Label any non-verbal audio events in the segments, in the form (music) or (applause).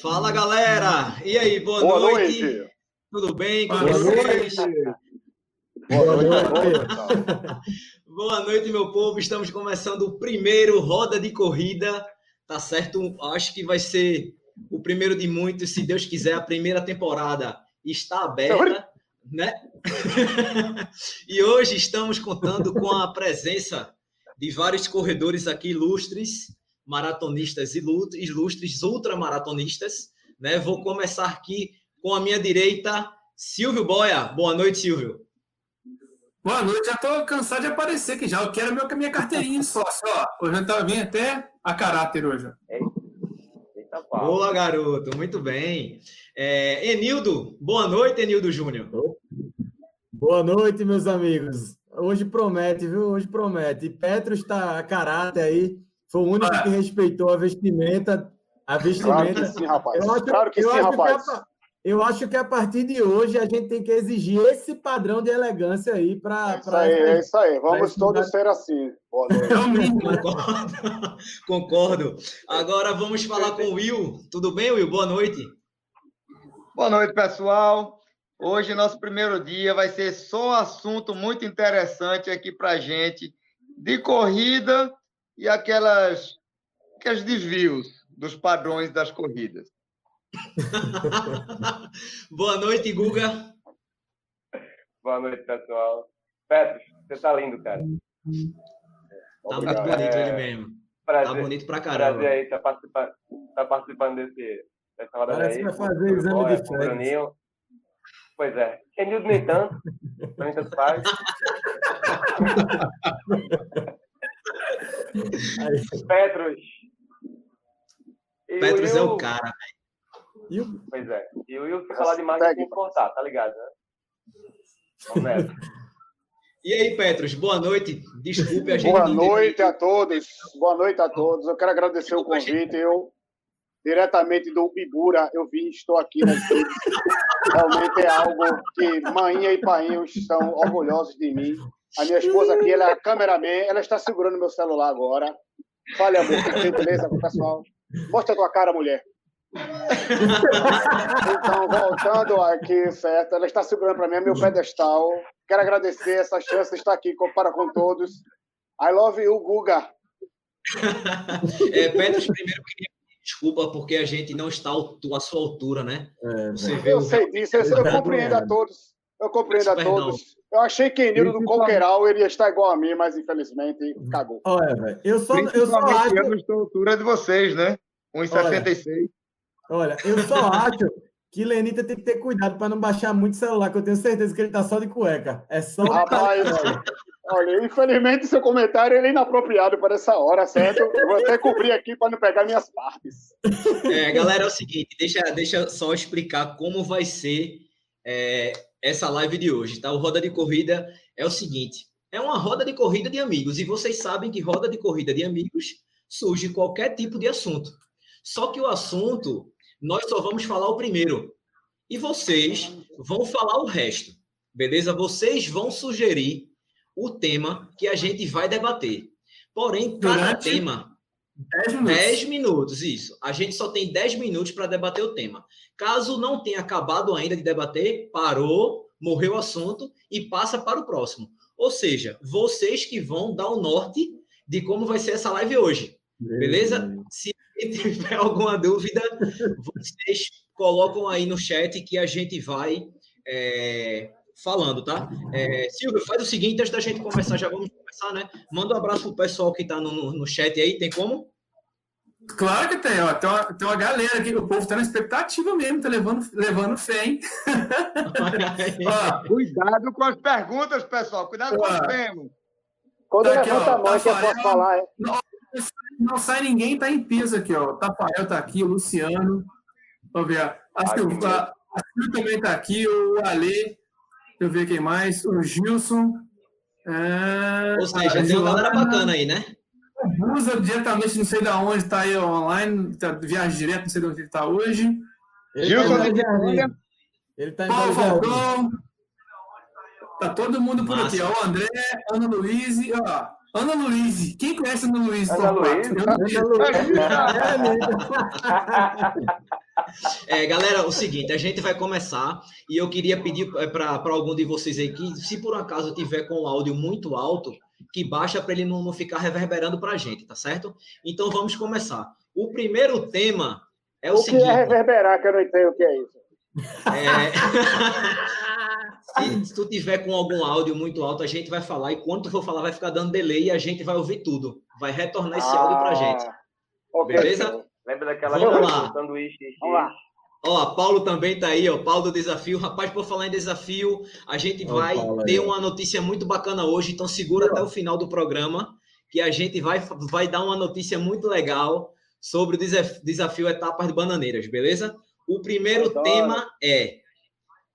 Fala galera! E aí, boa, boa noite. noite. Tudo bem com boa vocês? Noite. Boa noite. (laughs) boa noite, meu povo. Estamos começando o primeiro roda de corrida. Tá certo? Acho que vai ser o primeiro de muitos, se Deus quiser. A primeira temporada está aberta, né? (laughs) e hoje estamos contando com a presença de vários corredores aqui ilustres maratonistas ilustres, ultramaratonistas. Né? Vou começar aqui com a minha direita, Silvio Boia. Boa noite, Silvio. Boa noite, já estou cansado de aparecer aqui já. Eu quero meu, minha carteirinha de sócio. Ó. Hoje eu estava vindo até a caráter hoje. Eita, Boa, garoto. Muito bem. É, Enildo, boa noite, Enildo Júnior. Boa noite, meus amigos. Hoje promete, viu? Hoje promete. Petro está a caráter aí. Foi o único que respeitou a vestimenta. A vestimenta. Claro que sim, rapaz. Eu acho, claro que sim, rapaz. Que a, eu acho que a partir de hoje a gente tem que exigir esse padrão de elegância aí para. É isso pra, aí, é isso aí. Vamos todos ser assim. (laughs) Concordo. Concordo. Agora vamos falar com o Will. Tudo bem, Will? Boa noite. Boa noite, pessoal. Hoje, nosso primeiro dia, vai ser só um assunto muito interessante aqui para gente de corrida e aquelas, aqueles desvios dos padrões das corridas. (laughs) Boa noite, Guga. Boa noite, pessoal. Petros, você está lindo, cara. Tá muito bonito ele mesmo. Prazer, tá bonito pra caramba. Prazer aí, tá participando, tá participando desse, dessa roda Parece aí. vai fazer o exame de férias. Pois é. Kenildo nem tanto, (laughs) mim tanto faz. (laughs) Petros. Petros é o cara, velho. Pois é. E o Will, se falar demais, que importar, tá ligado, né? Vamos nessa. E aí, Petros, boa noite. Desculpe a gente. Boa noite a todos. Boa noite a todos. Eu quero agradecer o convite. Eu, diretamente do Ibura, eu vim, estou aqui na Realmente é algo que mãe e pai estão orgulhosos de mim. A minha esposa aqui, ela é cameraman, ela está segurando meu celular agora. Fale, amor, tem beleza com o pessoal? Mostra a tua cara, mulher. Então, voltando aqui, certo? Ela está segurando para mim, é meu pedestal. Quero agradecer essa chance de estar aqui para com todos. I love you, Guga. é, Pedro, primeiro queria desculpa porque a gente não está à sua altura, né? É, Você vê eu o... sei disso, eu, eu compreendo a todos. Eu compreendo a todos. Eu achei que Nilo do Conqueral ele ia estar igual a mim, mas infelizmente cagou. Olha, eu só, eu só acho. a altura de vocês, né? 1,66. Olha, eu só (laughs) acho que Lenita tem que ter cuidado para não baixar muito o celular, que eu tenho certeza que ele está só de cueca. É só. Rapaz, olha, olha, infelizmente seu comentário é inapropriado para essa hora, certo? Eu vou até cobrir aqui para não pegar minhas partes. É, galera, é o seguinte, deixa, deixa só explicar como vai ser é, essa live de hoje, tá? O Roda de Corrida é o seguinte: é uma roda de corrida de amigos, e vocês sabem que roda de corrida de amigos surge qualquer tipo de assunto. Só que o assunto, nós só vamos falar o primeiro. E vocês vão falar o resto. Beleza? Vocês vão sugerir o tema que a gente vai debater. Porém, cada Durante tema 10 minutos. 10 minutos, isso. A gente só tem 10 minutos para debater o tema. Caso não tenha acabado ainda de debater, parou, morreu o assunto e passa para o próximo. Ou seja, vocês que vão dar o norte de como vai ser essa live hoje. Beleza? Se (laughs) tiver alguma dúvida, vocês colocam aí no chat que a gente vai é, falando, tá? É, Silvio, faz o seguinte, antes da gente começar, já vamos começar, né? Manda um abraço pro pessoal que está no, no, no, chat aí, tem como? Claro que tem, ó. Tem uma, tem uma galera aqui, o povo está na expectativa mesmo, tá levando, levando fé, hein? (laughs) ó, cuidado com as perguntas, pessoal, cuidado com os temas. Quando tá levanta a mão que eu posso falar, hein? Não, não sai ninguém, tá em peso aqui, ó. O Tafael tá aqui, o Luciano. Vamos ver. A Silvia, também tá aqui, o Ale. Deixa eu ver quem mais. O Gilson. É... Ou seja, tem uma galera bacana aí, né? Busa diretamente, não sei de onde está aí online, tá, viagem direto, não sei de onde ele está hoje. Gilson, tá ele está em Paulo Falcão. Tá todo mundo por Massa. aqui, ó. O André, Ana Luiz, ó. Ana Luiz. Quem conhece Ana Luiz? Ana Luiz? (laughs) (laughs) É, galera, o seguinte, a gente vai começar e eu queria pedir é, para algum de vocês aí que, se por acaso tiver com o áudio muito alto, que baixa para ele não, não ficar reverberando para a gente, tá certo? Então vamos começar. O primeiro tema é o, o seguinte. O que é reverberar, que eu não entendo o que é isso. É... (laughs) se, tu tiver com algum áudio muito alto, a gente vai falar e quando tu for falar vai ficar dando delay e a gente vai ouvir tudo. Vai retornar esse ah, áudio para a gente. Okay. Beleza? Lembra daquela Vamos lá. sanduíche? Vamos lá. Ó, Paulo também tá aí, ó. Paulo do desafio. Rapaz, por falar em desafio, a gente vai ter uma notícia muito bacana hoje, então segura até o final do programa, que a gente vai, vai dar uma notícia muito legal sobre o desafio Etapas de Bananeiras, beleza? O primeiro Adoro. tema é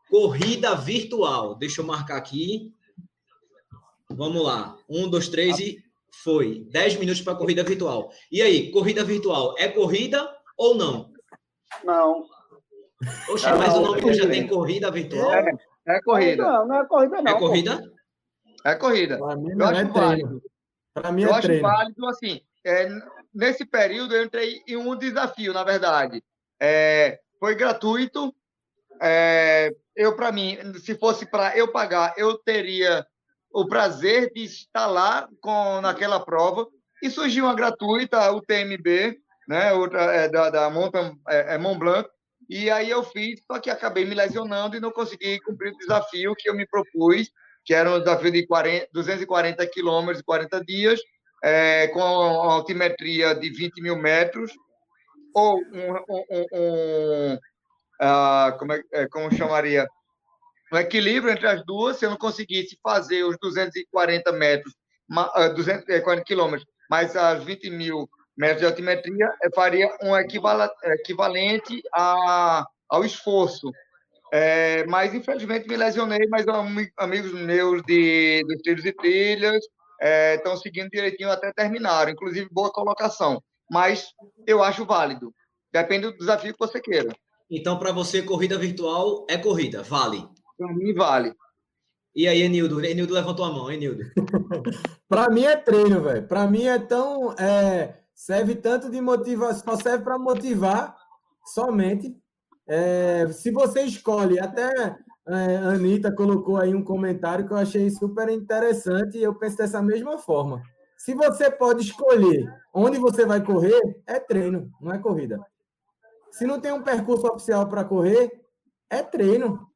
corrida virtual. Deixa eu marcar aqui. Vamos lá. Um, dois, três e foi. Dez minutos para corrida virtual. E aí, corrida virtual é corrida ou não? Não. Oxe, não, mas o nome já tem corrida virtual? É, é corrida. Não, não é corrida, não. É corrida? É corrida. Para mim eu é treino. Para mim é eu acho treino. válido, assim, é, nesse período eu entrei em um desafio, na verdade. É, foi gratuito. É, eu, para mim, se fosse para eu pagar, eu teria o prazer de estar lá com, naquela prova. E surgiu uma gratuita, o TMB, né, outra é, da, da Mountain, é, é Mont Blanc, e aí eu fiz, só que acabei me lesionando e não consegui cumprir o desafio que eu me propus, que era um desafio de 40, 240 quilômetros, 40 dias, é, com altimetria de 20 mil metros, ou um, um, um, um uh, como, é, é, como chamaria? Um equilíbrio entre as duas, se eu não conseguisse fazer os 240 metros, 240 quilômetros, mais as 20 mil metros de altimetria, faria um equivalente a, ao esforço. É, mas, infelizmente, me lesionei, mas amigos meus de, dos trilhos e trilhas é, estão seguindo direitinho até terminar, inclusive boa colocação. Mas eu acho válido. Depende do desafio que você queira. Então, para você, corrida virtual é corrida, vale? Para mim, vale. E aí, Enildo? Enildo levantou a mão, Enildo. (laughs) para mim é treino, velho. Para mim é tão. É, serve tanto de motivação, só serve para motivar somente. É, se você escolhe, até é, a Anitta colocou aí um comentário que eu achei super interessante e eu penso dessa mesma forma. Se você pode escolher onde você vai correr, é treino, não é corrida. Se não tem um percurso oficial para correr, é treino.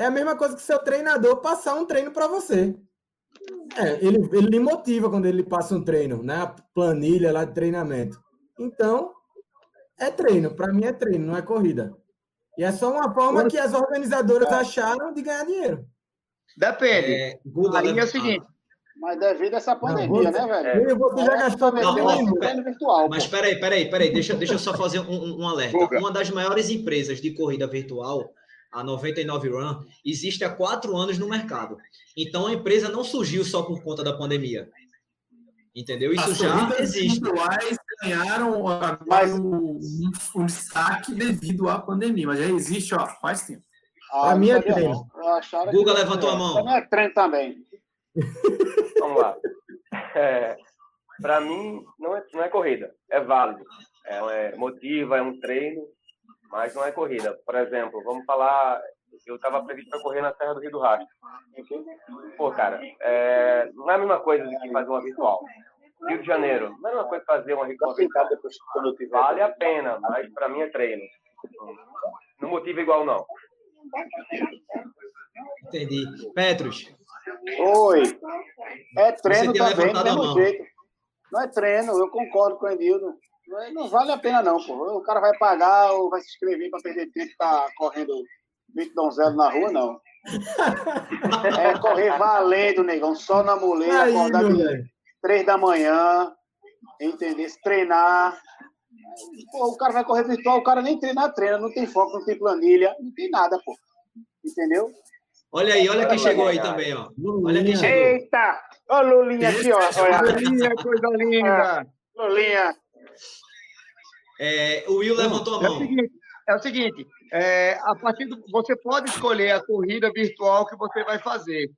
É a mesma coisa que seu treinador passar um treino para você. É, ele, ele lhe motiva quando ele passa um treino, né? A planilha lá de treinamento. Então, é treino. Para mim é treino, não é corrida. E é só uma forma que as organizadoras acharam de ganhar dinheiro. Depende. É, Aí é o seguinte, mas devido a essa pandemia, não, né, velho? Você já gastou não, não, virtual. Mas peraí, peraí, peraí, deixa, deixa eu só fazer um, um alerta. Uma das maiores empresas de corrida virtual, a 99 Run, existe há quatro anos no mercado. Então a empresa não surgiu só por conta da pandemia. Entendeu? Isso As já existe. virtuais ganharam mais um, um destaque devido à pandemia, mas já existe ó, faz tempo. Ah, a minha é treino. Guga levantou a mão. Não é treino também. (laughs) Vamos lá. É, para mim, não é, não é corrida, é válido. É, é motiva, é um treino, mas não é corrida. Por exemplo, vamos falar. Eu estava previsto para correr na Serra do Rio do Rastro. Pô, cara, é, não é a mesma coisa do que fazer uma virtual. Rio de Janeiro, não é a mesma coisa fazer uma virtual. Vale a pena, mas para mim é treino. Não motiva igual, não. Entendi. Petros, Oi. É treino também, do mesmo jeito. Não é treino, eu concordo com o Enildo. Não vale a pena, não, pô. O cara vai pagar ou vai se inscrever para perder tempo tá correndo 20 donzelo na rua, não. É correr valendo, negão, só na mulher, acordar três da manhã, entender? Se treinar. Pô, o cara vai correr virtual, o cara nem treinar, treina, não tem foco, não tem planilha, não tem nada, pô. Entendeu? Olha aí, olha quem chegou aí também, ó. Olha quem chegou. Eita! Ó, Lulinha aqui, ó. Olha. Lulinha, coisa linda. Lulinha. É, o Will levantou a mão. É o seguinte, é o seguinte é, a partir do, você pode escolher a corrida virtual que você vai fazer.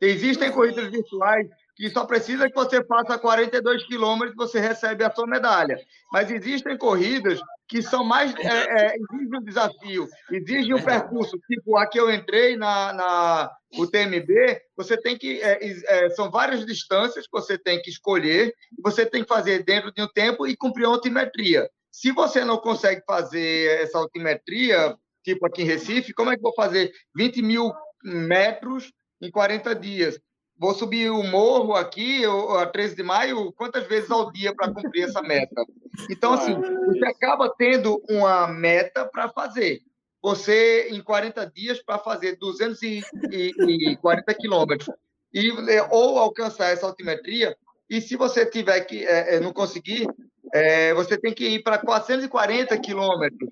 Existem corridas virtuais que só precisa que você faça 42 quilômetros e você recebe a sua medalha. Mas existem corridas que são mais é, é, exigem um desafio, exigem um percurso, tipo a que eu entrei na, na UTMB, você tem que é, é, são várias distâncias que você tem que escolher, você tem que fazer dentro de um tempo e cumprir a altimetria. Se você não consegue fazer essa altimetria, tipo aqui em Recife, como é que eu vou fazer 20 mil metros em 40 dias? Vou subir o morro aqui, a 13 de maio, quantas vezes ao dia para cumprir essa meta? Então, assim, você acaba tendo uma meta para fazer. Você, em 40 dias, para fazer 240 quilômetros, e, é, ou alcançar essa altimetria, e se você tiver que é, é, não conseguir, é, você tem que ir para 440 quilômetros.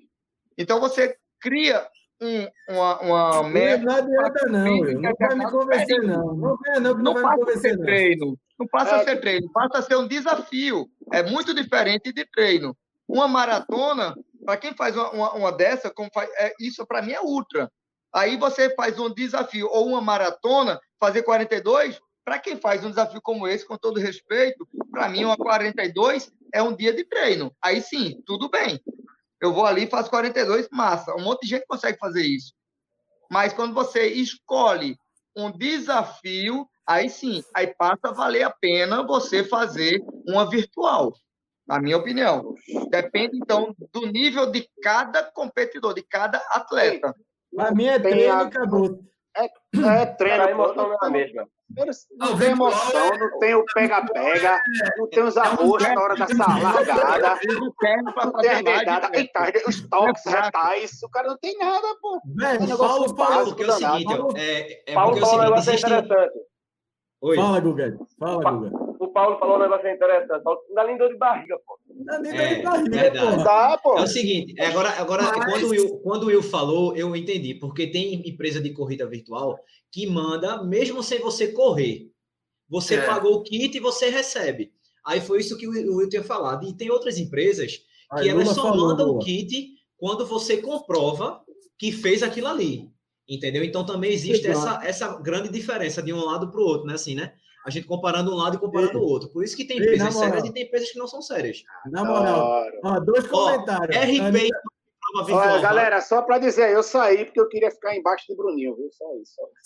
Então, você cria um, uma, uma meta. Não adianta, não. Não vai me convencer, não. Não venha, não, não, não vai me convencer, não. Treino. Não passa a é. ser treino, passa a ser um desafio. É muito diferente de treino. Uma maratona, para quem faz uma, uma, uma, dessa, como faz, é, isso para mim é ultra. Aí você faz um desafio ou uma maratona, fazer 42, para quem faz um desafio como esse, com todo respeito, para mim uma 42 é um dia de treino. Aí sim, tudo bem. Eu vou ali e faço 42, massa. Um monte de gente consegue fazer isso. Mas quando você escolhe um desafio, aí sim, aí passa a valer a pena você fazer uma virtual, na minha opinião. Depende, então, do nível de cada competidor, de cada atleta. A minha é treino acabou. É, é treino. A emoção não é a mesma. Não tem emoção, não tem o pega-pega, não tem os arroz na hora da largada, não tem a dedada, os toques, retais, o cara não tem nada, pô. É, Paulo, Paulo, porque é o seguinte, é, é Paulo falou um negócio interessante. Oi. Fala, Guga. Fala, Guga. O Paulo falou um negócio interessante. Não dá nem dor de barriga, pô. Não dá nem dor de barriga, pô. Dá, pô. É o seguinte, agora, agora Mas... quando, o Will, quando o Will falou, eu entendi. Porque tem empresa de corrida virtual que manda, mesmo sem você correr. Você é. pagou o kit e você recebe. Aí foi isso que o Will tinha falado. E tem outras empresas que elas só falou, mandam o kit quando você comprova que fez aquilo ali. Entendeu? Então também existe essa, essa grande diferença de um lado para o outro, né? Assim, né? A gente comparando um lado e comparando o outro. Por isso que tem empresas sérias e tem empresas que não são sérias. Na moral, ó, dois comentários. Ó, RP Olha, galera, só para dizer, eu saí porque eu queria ficar embaixo de Bruninho, viu? Só isso. Só isso.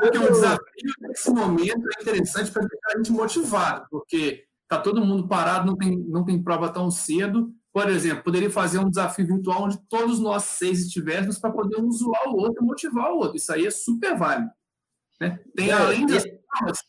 (laughs) que um desafio nesse momento é interessante para deixar a gente motivado, porque tá todo mundo parado, não tem, não tem prova tão cedo. Por exemplo, poderia fazer um desafio virtual onde todos nós seis estivéssemos para poder um zoar o outro e motivar o outro. Isso aí é super válido. Né? Tem é, além das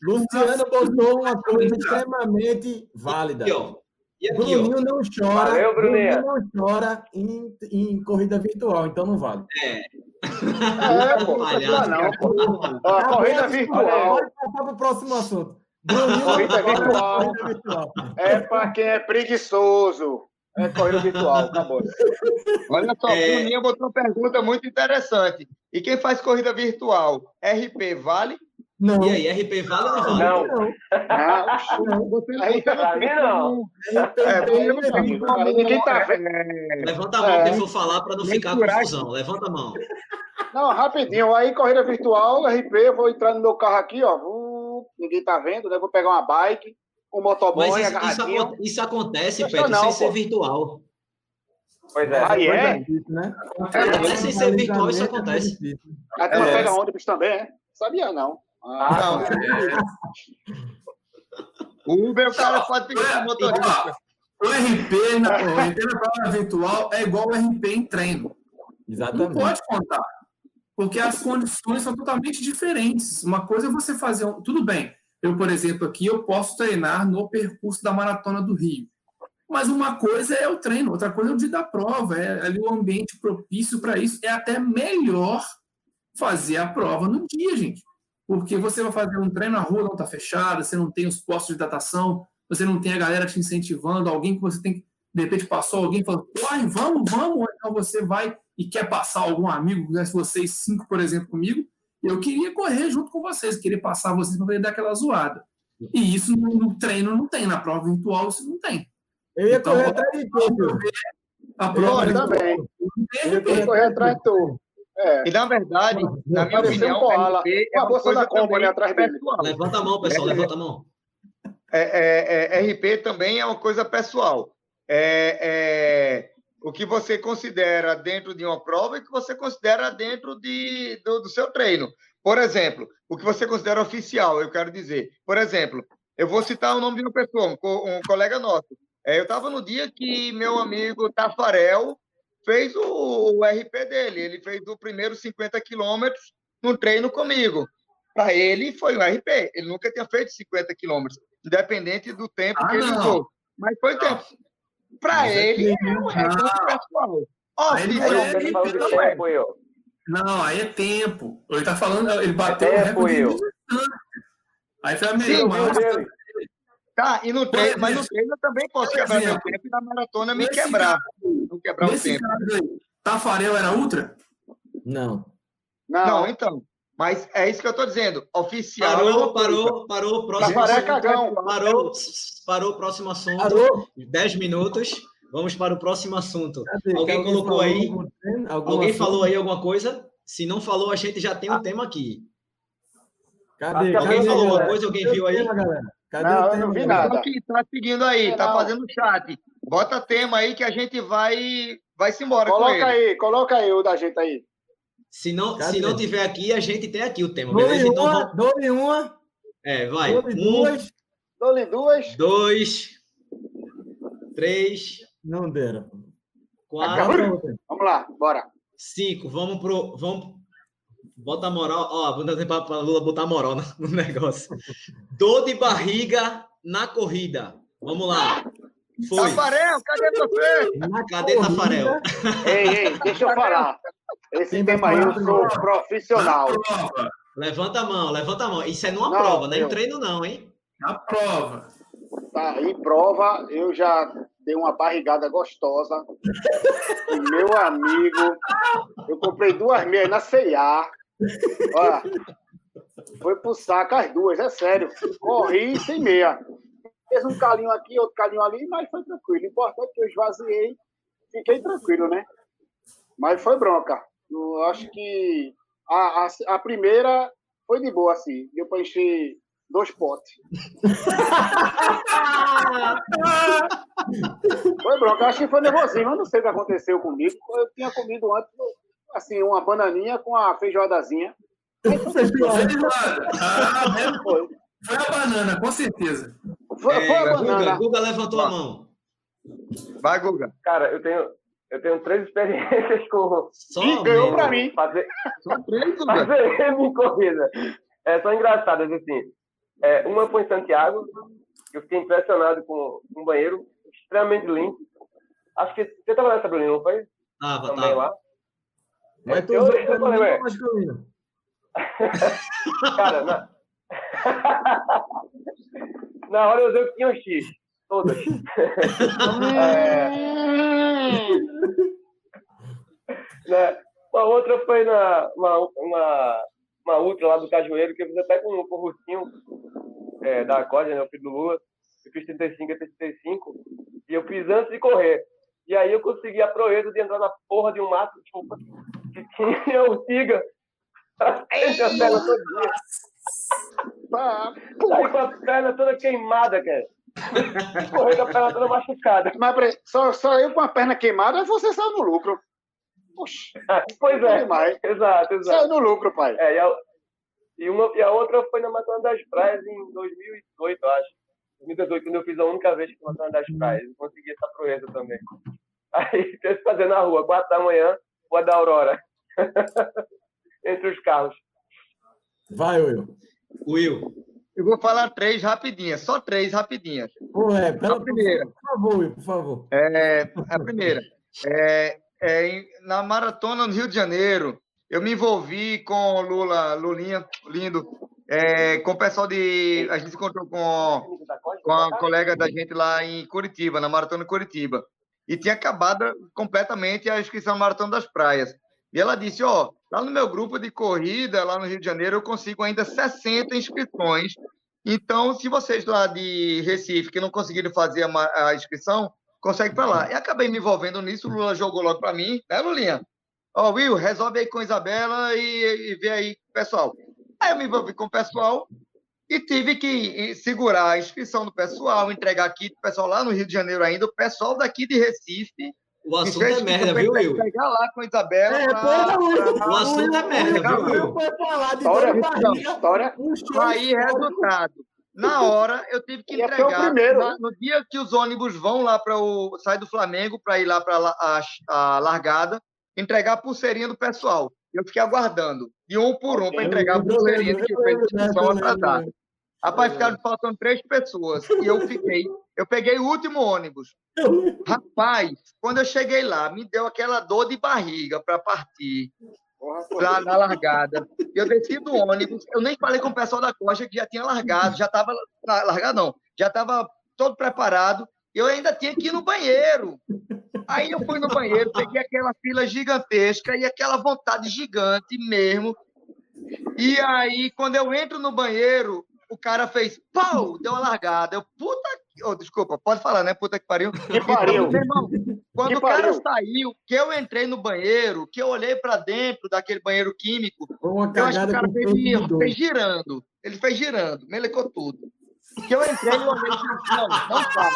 Luciano botou uma coisa extremamente válida. E, ó, e aqui, Bruninho ó. não chora. Valeu, Bruninho não chora em, em corrida virtual, então não vale. É. É, pô, não, não, pô. Ó, corrida virtual. Pode passar para o próximo assunto. Bruninho corrida virtual. Corrida virtual. É para quem é preguiçoso. É corrida virtual, acabou. Olha só, é... Bruninho botou uma pergunta muito interessante. E quem faz corrida virtual? RP vale? Não. E aí, RP vale ou não vale? Não. Não. não. não. Você, aí, não. É, ninguém tá vendo. Levanta a mão é. quem for falar para não ficar confusão. Levanta a mão. Não, rapidinho. Aí, corrida virtual, RP, eu vou entrar no meu carro aqui, ó. Ninguém tá vendo, né? Vou pegar uma bike, um motoboy, Mas isso, isso, isso acontece, Pedro, não, sem pô. ser virtual. Pois é. Aí é? Né? Até sem ser virtual, isso acontece. A turma é. pega ônibus também, é? Sabia, não. Ah, não. É. (laughs) O Uber, o cara pode pegar motorista. O RP, na, o RP na prova virtual é igual o RP em treino. Exatamente. Não pode contar. Porque as condições são totalmente diferentes. Uma coisa é você fazer. Um... Tudo bem. Eu, por exemplo, aqui eu posso treinar no percurso da Maratona do Rio. Mas uma coisa é o treino, outra coisa é o dia da prova, é ali o ambiente propício para isso. É até melhor fazer a prova no dia, gente porque você vai fazer um treino, a rua não está fechada, você não tem os postos de datação, você não tem a galera te incentivando, alguém que você tem que, de repente, passou alguém falou, corre, vamos, vamos, então você vai e quer passar algum amigo, né, vocês cinco, por exemplo, comigo, eu queria correr junto com vocês, queria passar vocês para poder dar aquela zoada. E isso no, no, treino não tem, na prova virtual isso não tem. Eu ia então, correr atrás de tudo. A prova eu também. Eu ia correr atrás de tudo. É. E, na verdade, na minha opinião, um RP é uma coisa também atrás dele. pessoal. Levanta a mão, pessoal, é, levanta a mão. É, é, RP também é uma coisa pessoal. É, o que você considera dentro de uma prova e o que você considera dentro de, do, do seu treino. Por exemplo, o que você considera oficial, eu quero dizer. Por exemplo, eu vou citar o nome de uma pessoa, um, um colega nosso. É, eu estava no dia que meu amigo Tafarel fez o, o RP dele. Ele fez o primeiro 50 quilômetros no treino comigo. Para ele, foi um RP. Ele nunca tinha feito 50 quilômetros, independente do tempo ah, que ele usou. Mas foi tempo. Para ele, é um recurso pessoal. É Não, aí é tempo. Ele está falando, ele bateu é tempo, o recorde. Aí foi a melhor. Sim, Tá, e no treino, mas no treino eu também posso quebrar meu tempo e na maratona me quebrar. não quebrar o tempo. Aí, Tafarel era ultra? Não. Não, não então. Mas é isso que eu estou dizendo. Oficial. Parou, parou, parou. Próximo Tafaré é cagão. Parou, parou, próximo assunto. Parou. 10 minutos. Vamos para o próximo assunto. Cadê? Alguém, alguém colocou aí? Alguém assunto? falou aí alguma coisa? Se não falou, a gente já tem um ah. tema aqui. Cadê? Alguém Cadê, falou alguma coisa? Alguém viu aí? Galera? Cadê não, eu não vi nada. Aqui, tá seguindo aí, tá fazendo chat. Bota tema aí que a gente vai vai se embora Coloca aí, coloca aí o da gente aí. Se não, se não tiver aqui, a gente tem aqui o tema, beleza? Então uma, vamos... Dole uma. É, vai. Dole um, duas. Dole duas. Dois. Três. Não deram. Quatro. Vamos lá, bora. Cinco. Vamos pro. Vamos, Bota moral, ó, vou dar para Lula botar moral no, negócio. (laughs) Dor de barriga na corrida. Vamos lá. Foi. Tafarel, cadê você? Na cadê corrida? Tafarel? Ei, ei, deixa eu falar. Esse tema aí eu sou profissional. Levanta a mão, levanta a mão. Isso é numa não, prova, não é em treino, não, hein? Na prova. Tá, em prova, eu já dei uma barrigada gostosa. (laughs) e meu amigo, eu comprei duas meias na C&A. Olha, foi pro saco as duas, é sério. Corri sem meia. Fez um calinho aqui, outro calinho ali, mas foi tranquilo. O importante é que eu esvaziei, fiquei tranquilo, né? Mas foi bronca. Eu acho que a, a, a primeira foi de boa, assim. Deu para encher dois potes. foi bronca. Acho que foi nervosinho. Eu não sei o que aconteceu comigo. Eu tinha comido antes assim, uma bananinha com a feijoadazinha. Feijoada. Ah, foi. Foi a banana, com certeza. Foi, é, foi a banana. Guga, Guga levantou a mão. Vai, Guga. Cara, eu tenho, eu tenho três experiências com. Só e ganhou para mim. Fazer, três. (laughs) Fazer minha corrida. É, são engraçadas, assim. É, uma foi em Santiago, eu fiquei impressionado com um banheiro extremamente limpo. Acho que você estava nessa, Bruninho, não foi? Tava, Também tava. lá. Mas tu eu, eu, falei, ué. (laughs) (laughs) Cara, na... na hora eu usei o tinha X. Todas. é... né? Uma outra foi na uma, uma, uma ultra lá do Cajueiro, que eu fiz até com, com o Rustinho é, da corda, né? O filho do Lula. Eu fiz 35 e 35. E eu fiz antes de correr. E aí eu consegui a proeza de entrar na porra de um mato, tipo, que tinha o Tiga. a perna todo dia. Aí com a perna toda queimada, cara. Correndo com a perna toda machucada. Mas só, só eu com a perna queimada, você saiu no lucro. Poxa, (laughs) pois é. Demais. Exato, exato. Saiu no lucro, pai. É, e, a, e, uma, e a outra foi na Matana das Praias em 2018, acho. 2018, quando eu fiz a única vez que na Matana das Praias. Eu consegui essa proeza também. Aí, (laughs) fiquei fazendo na rua, quatro da manhã, Rua da Aurora. (laughs) Entre os carros. Vai, Will. Will. Eu vou falar três rapidinhas, só três rapidinhas. é, pela a primeira. Por favor, por favor. É, a primeira. É, é, na maratona no Rio de Janeiro, eu me envolvi com Lula, Lulinha, lindo, é, com o pessoal de. A gente se encontrou com, com a colega da gente lá em Curitiba, na Maratona Curitiba e tinha acabado completamente a inscrição Maratona das Praias. E ela disse: Ó, lá no meu grupo de corrida, lá no Rio de Janeiro, eu consigo ainda 60 inscrições. Então, se vocês lá de Recife que não conseguiram fazer a, inscrição, consegue para lá. E acabei me envolvendo nisso. O Lula jogou logo para mim, né, Lulinha? Ó, oh, Will, resolve aí com a Isabela e, e vê aí, pessoal. Aí eu me envolvi com o pessoal e tive que segurar a inscrição do pessoal, entregar aqui do pessoal lá no Rio de Janeiro ainda, o pessoal daqui de Recife. O assunto é merda, viu, Will? Pegar lá com a Isabela. É, pra, o assunto é merda, viu, Will? História, história. Aí, resultado. Na hora, eu tive que entregar. Na, no dia que os ônibus vão lá para o. sai do Flamengo para ir lá para a, a, largada, entregar a pulseirinha do pessoal. Eu fiquei aguardando, de um por um, para entregar a pulseirinha que fez inscrição atrasada. Rapaz, ficaram faltando três pessoas. E eu fiquei. Eu peguei o último ônibus. (laughs) Rapaz, quando eu cheguei lá, me deu aquela dor de barriga para partir lá na largada. Eu desci do ônibus, eu nem falei com o pessoal da costa que já tinha largado, já estava largado não, já estava todo preparado. Eu ainda tinha que ir no banheiro. Aí eu fui no banheiro, peguei aquela fila gigantesca e aquela vontade gigante mesmo. E aí, quando eu entro no banheiro, o cara fez pau, deu uma largada. Eu, puta que. Oh, desculpa, pode falar, né? Puta que pariu. (laughs) Que pariu. Então, irmão, (laughs) quando que o cara pariu. saiu, que eu entrei no banheiro, que eu olhei para dentro daquele banheiro químico, uma eu acho que o cara fez, fez girando. Ele fez girando, melecou tudo. Que eu entrei no olhei e não, não faz.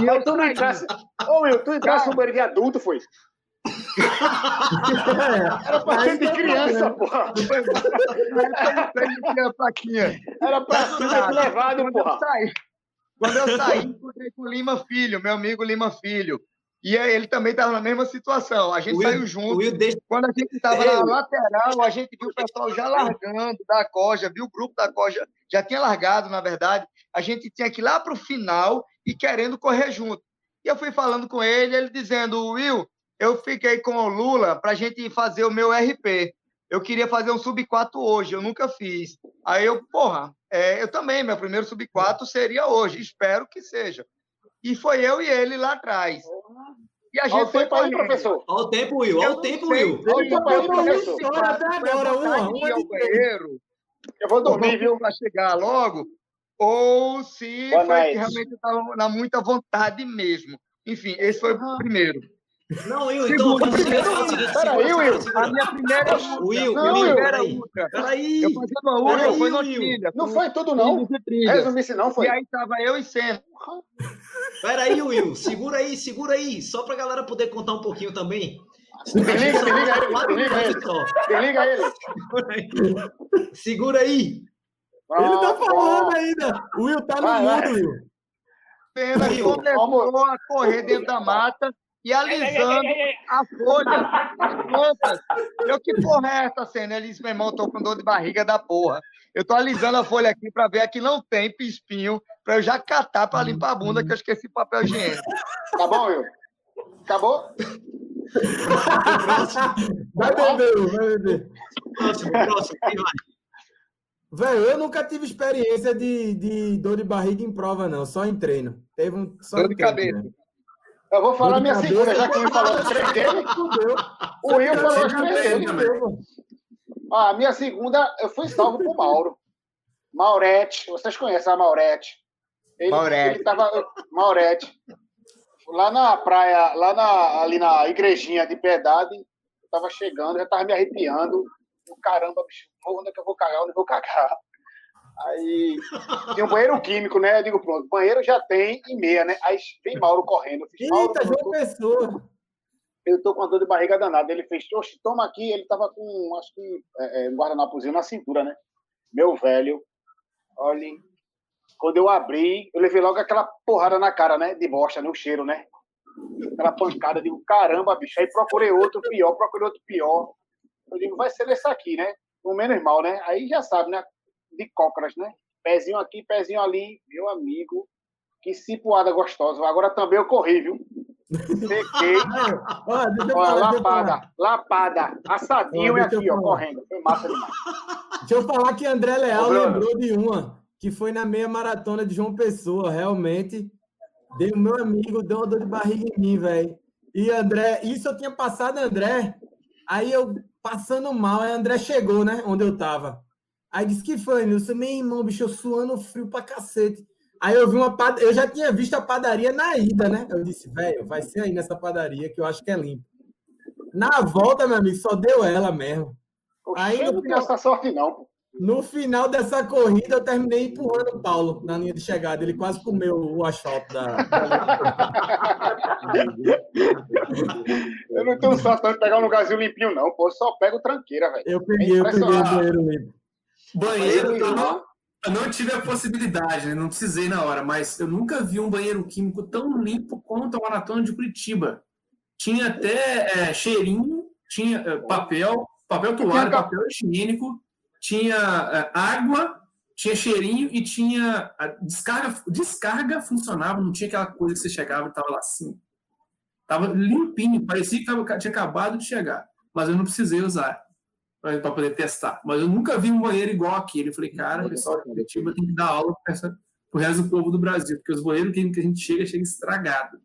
E eu tu não entrasse. Ô, meu, tu entrasse no banheiro de adulto, foi? (laughs) Era pra ser de criança, porra. Era pra ser levado, porra. Quando eu saí, encontrei com o Lima Filho, meu amigo Lima Filho. E ele também estava na mesma situação. A gente Will, saiu junto. Will, deixa... Quando a gente estava na lateral, a gente viu o pessoal já largando da coja, viu o grupo da coja já tinha largado, na verdade. A gente tinha que ir lá para o final e querendo correr junto. E eu fui falando com ele, ele dizendo: Will, eu fiquei com o Lula para a gente fazer o meu RP. Eu queria fazer um sub-4 hoje, eu nunca fiz. Aí eu, porra, é, eu também, meu primeiro sub-4 seria hoje, espero que seja. E foi eu e ele lá atrás. E a gente Olha foi tempo aí, professor. Olha o tempo, Will. Olha o tempo, Will. Olha o tempo aí, professor. Até agora, uma, uma de banheiro. Eu vou dormir, viu? Para chegar logo. Ou se Boa foi que realmente estava na muita vontade mesmo. Enfim, esse foi o primeiro. Não, Will, então seguinte. Peraí, Will. A minha primeira Will, não, Will, peraí. Peraí. Eu fazendo uma ultra, foi no trilha. Não foi tudo, não. Resumir-se, não foi. E aí tava eu e Senna. Peraí, Will. Segura aí, segura aí. Só pra galera poder contar um pouquinho também. Desliga, desliga ele. Desliga ele. Desliga ele. Segura aí. Ele tá falando ainda. O Will tá no mundo, Will. Senna começou a correr dentro da mata e alisando a folha, as plantas. Eu, que porra é essa cena? Ele disse, meu irmão, tô com dor de barriga da porra. Eu tô alisando a folha aqui para ver aqui não tem espinho, para eu já catar para limpar a bunda, que eu esqueci papel higiênico. Tá bom, Will? Acabou? Vai beber, vai beber. Próximo, próximo, quem vai? Velho, eu nunca tive experiência de, de dor de barriga em prova, não, só em treino. Teve um. Só dor de cabeça. Né? Eu vou falar minha segunda, já que o Will falou as três dele. O Will falou as três dele. Ah, a minha segunda, eu fui salvo por Mauro. Maurete, vocês conhecem a Maurete. Ele, Maurete. Ele tava, Maurete. Lá na praia, lá na, ali na igrejinha de Piedade, eu tava chegando, já tava me arrepiando. Caramba, bicho, onde é que eu vou cagar? Onde eu vou cagar? Aí tem um banheiro químico, né? Eu digo, pronto, banheiro já tem e meia, né? Aí vem Mauro correndo. Eu fiz, Mauro, Eita, João Pessoa. Eu tô com uma dor de barriga danada. Ele fez, oxe, toma aqui. Ele tava com, acho que, é, é, um guardanapozinho na cintura, né? Meu velho, olha, quando eu abri, eu levei logo aquela porrada na cara, né? De bosta, né? O cheiro, né? Aquela pancada, eu digo, caramba, bicho. Aí procurei outro pior, procurei outro pior. Eu digo, vai ser nesse aqui, né? O menos mal, né? Aí já sabe, né? De cócoras, né? Pezinho aqui, pezinho ali, meu amigo. Que cipuada gostosa. Agora também eu corri, viu? Sequei. (laughs) Olha, Olha lapada, lapada. Assadinho Olha, aqui, ó, correndo. Foi massa demais. Deixa eu falar que André Leal Ô, lembrou de uma, que foi na meia maratona de João Pessoa. Realmente, deu meu amigo, deu uma dor de barriga em mim, velho. E André, isso eu tinha passado, André. Aí eu passando mal, aí André chegou, né? Onde eu tava. Aí disse que foi, Nilson, meu irmão, bicho, eu suando frio pra cacete. Aí eu vi uma pad... eu já tinha visto a padaria na ida, né? Eu disse, velho, vai ser aí nessa padaria que eu acho que é limpo. Na volta, meu amigo, só deu ela mesmo. Aí não tem essa sorte, não. No final dessa corrida, eu terminei empurrando o Paulo na linha de chegada. Ele quase comeu o asfalto da. (laughs) eu não tenho sorte de pegar um lugarzinho limpinho, não. Pô, eu só pego tranqueira, velho. Eu peguei, é eu peguei o banheiro limpo. Banheiro, eu não, eu não tive a possibilidade, né? não precisei na hora, mas eu nunca vi um banheiro químico tão limpo quanto a maratona de Curitiba. Tinha até é, cheirinho, tinha é, papel, papel toalha, papel higiênico tinha é, água, tinha cheirinho e tinha a descarga, descarga funcionava, não tinha aquela coisa que você chegava e estava lá assim. Tava limpinho, parecia que tava, tinha acabado de chegar, mas eu não precisei usar para poder testar. Mas eu nunca vi um banheiro igual aquele. Eu falei, cara, o pessoal de Curitiba tem que dar aula para o resto do povo do Brasil, porque os banheiros que a gente chega, chega estragado.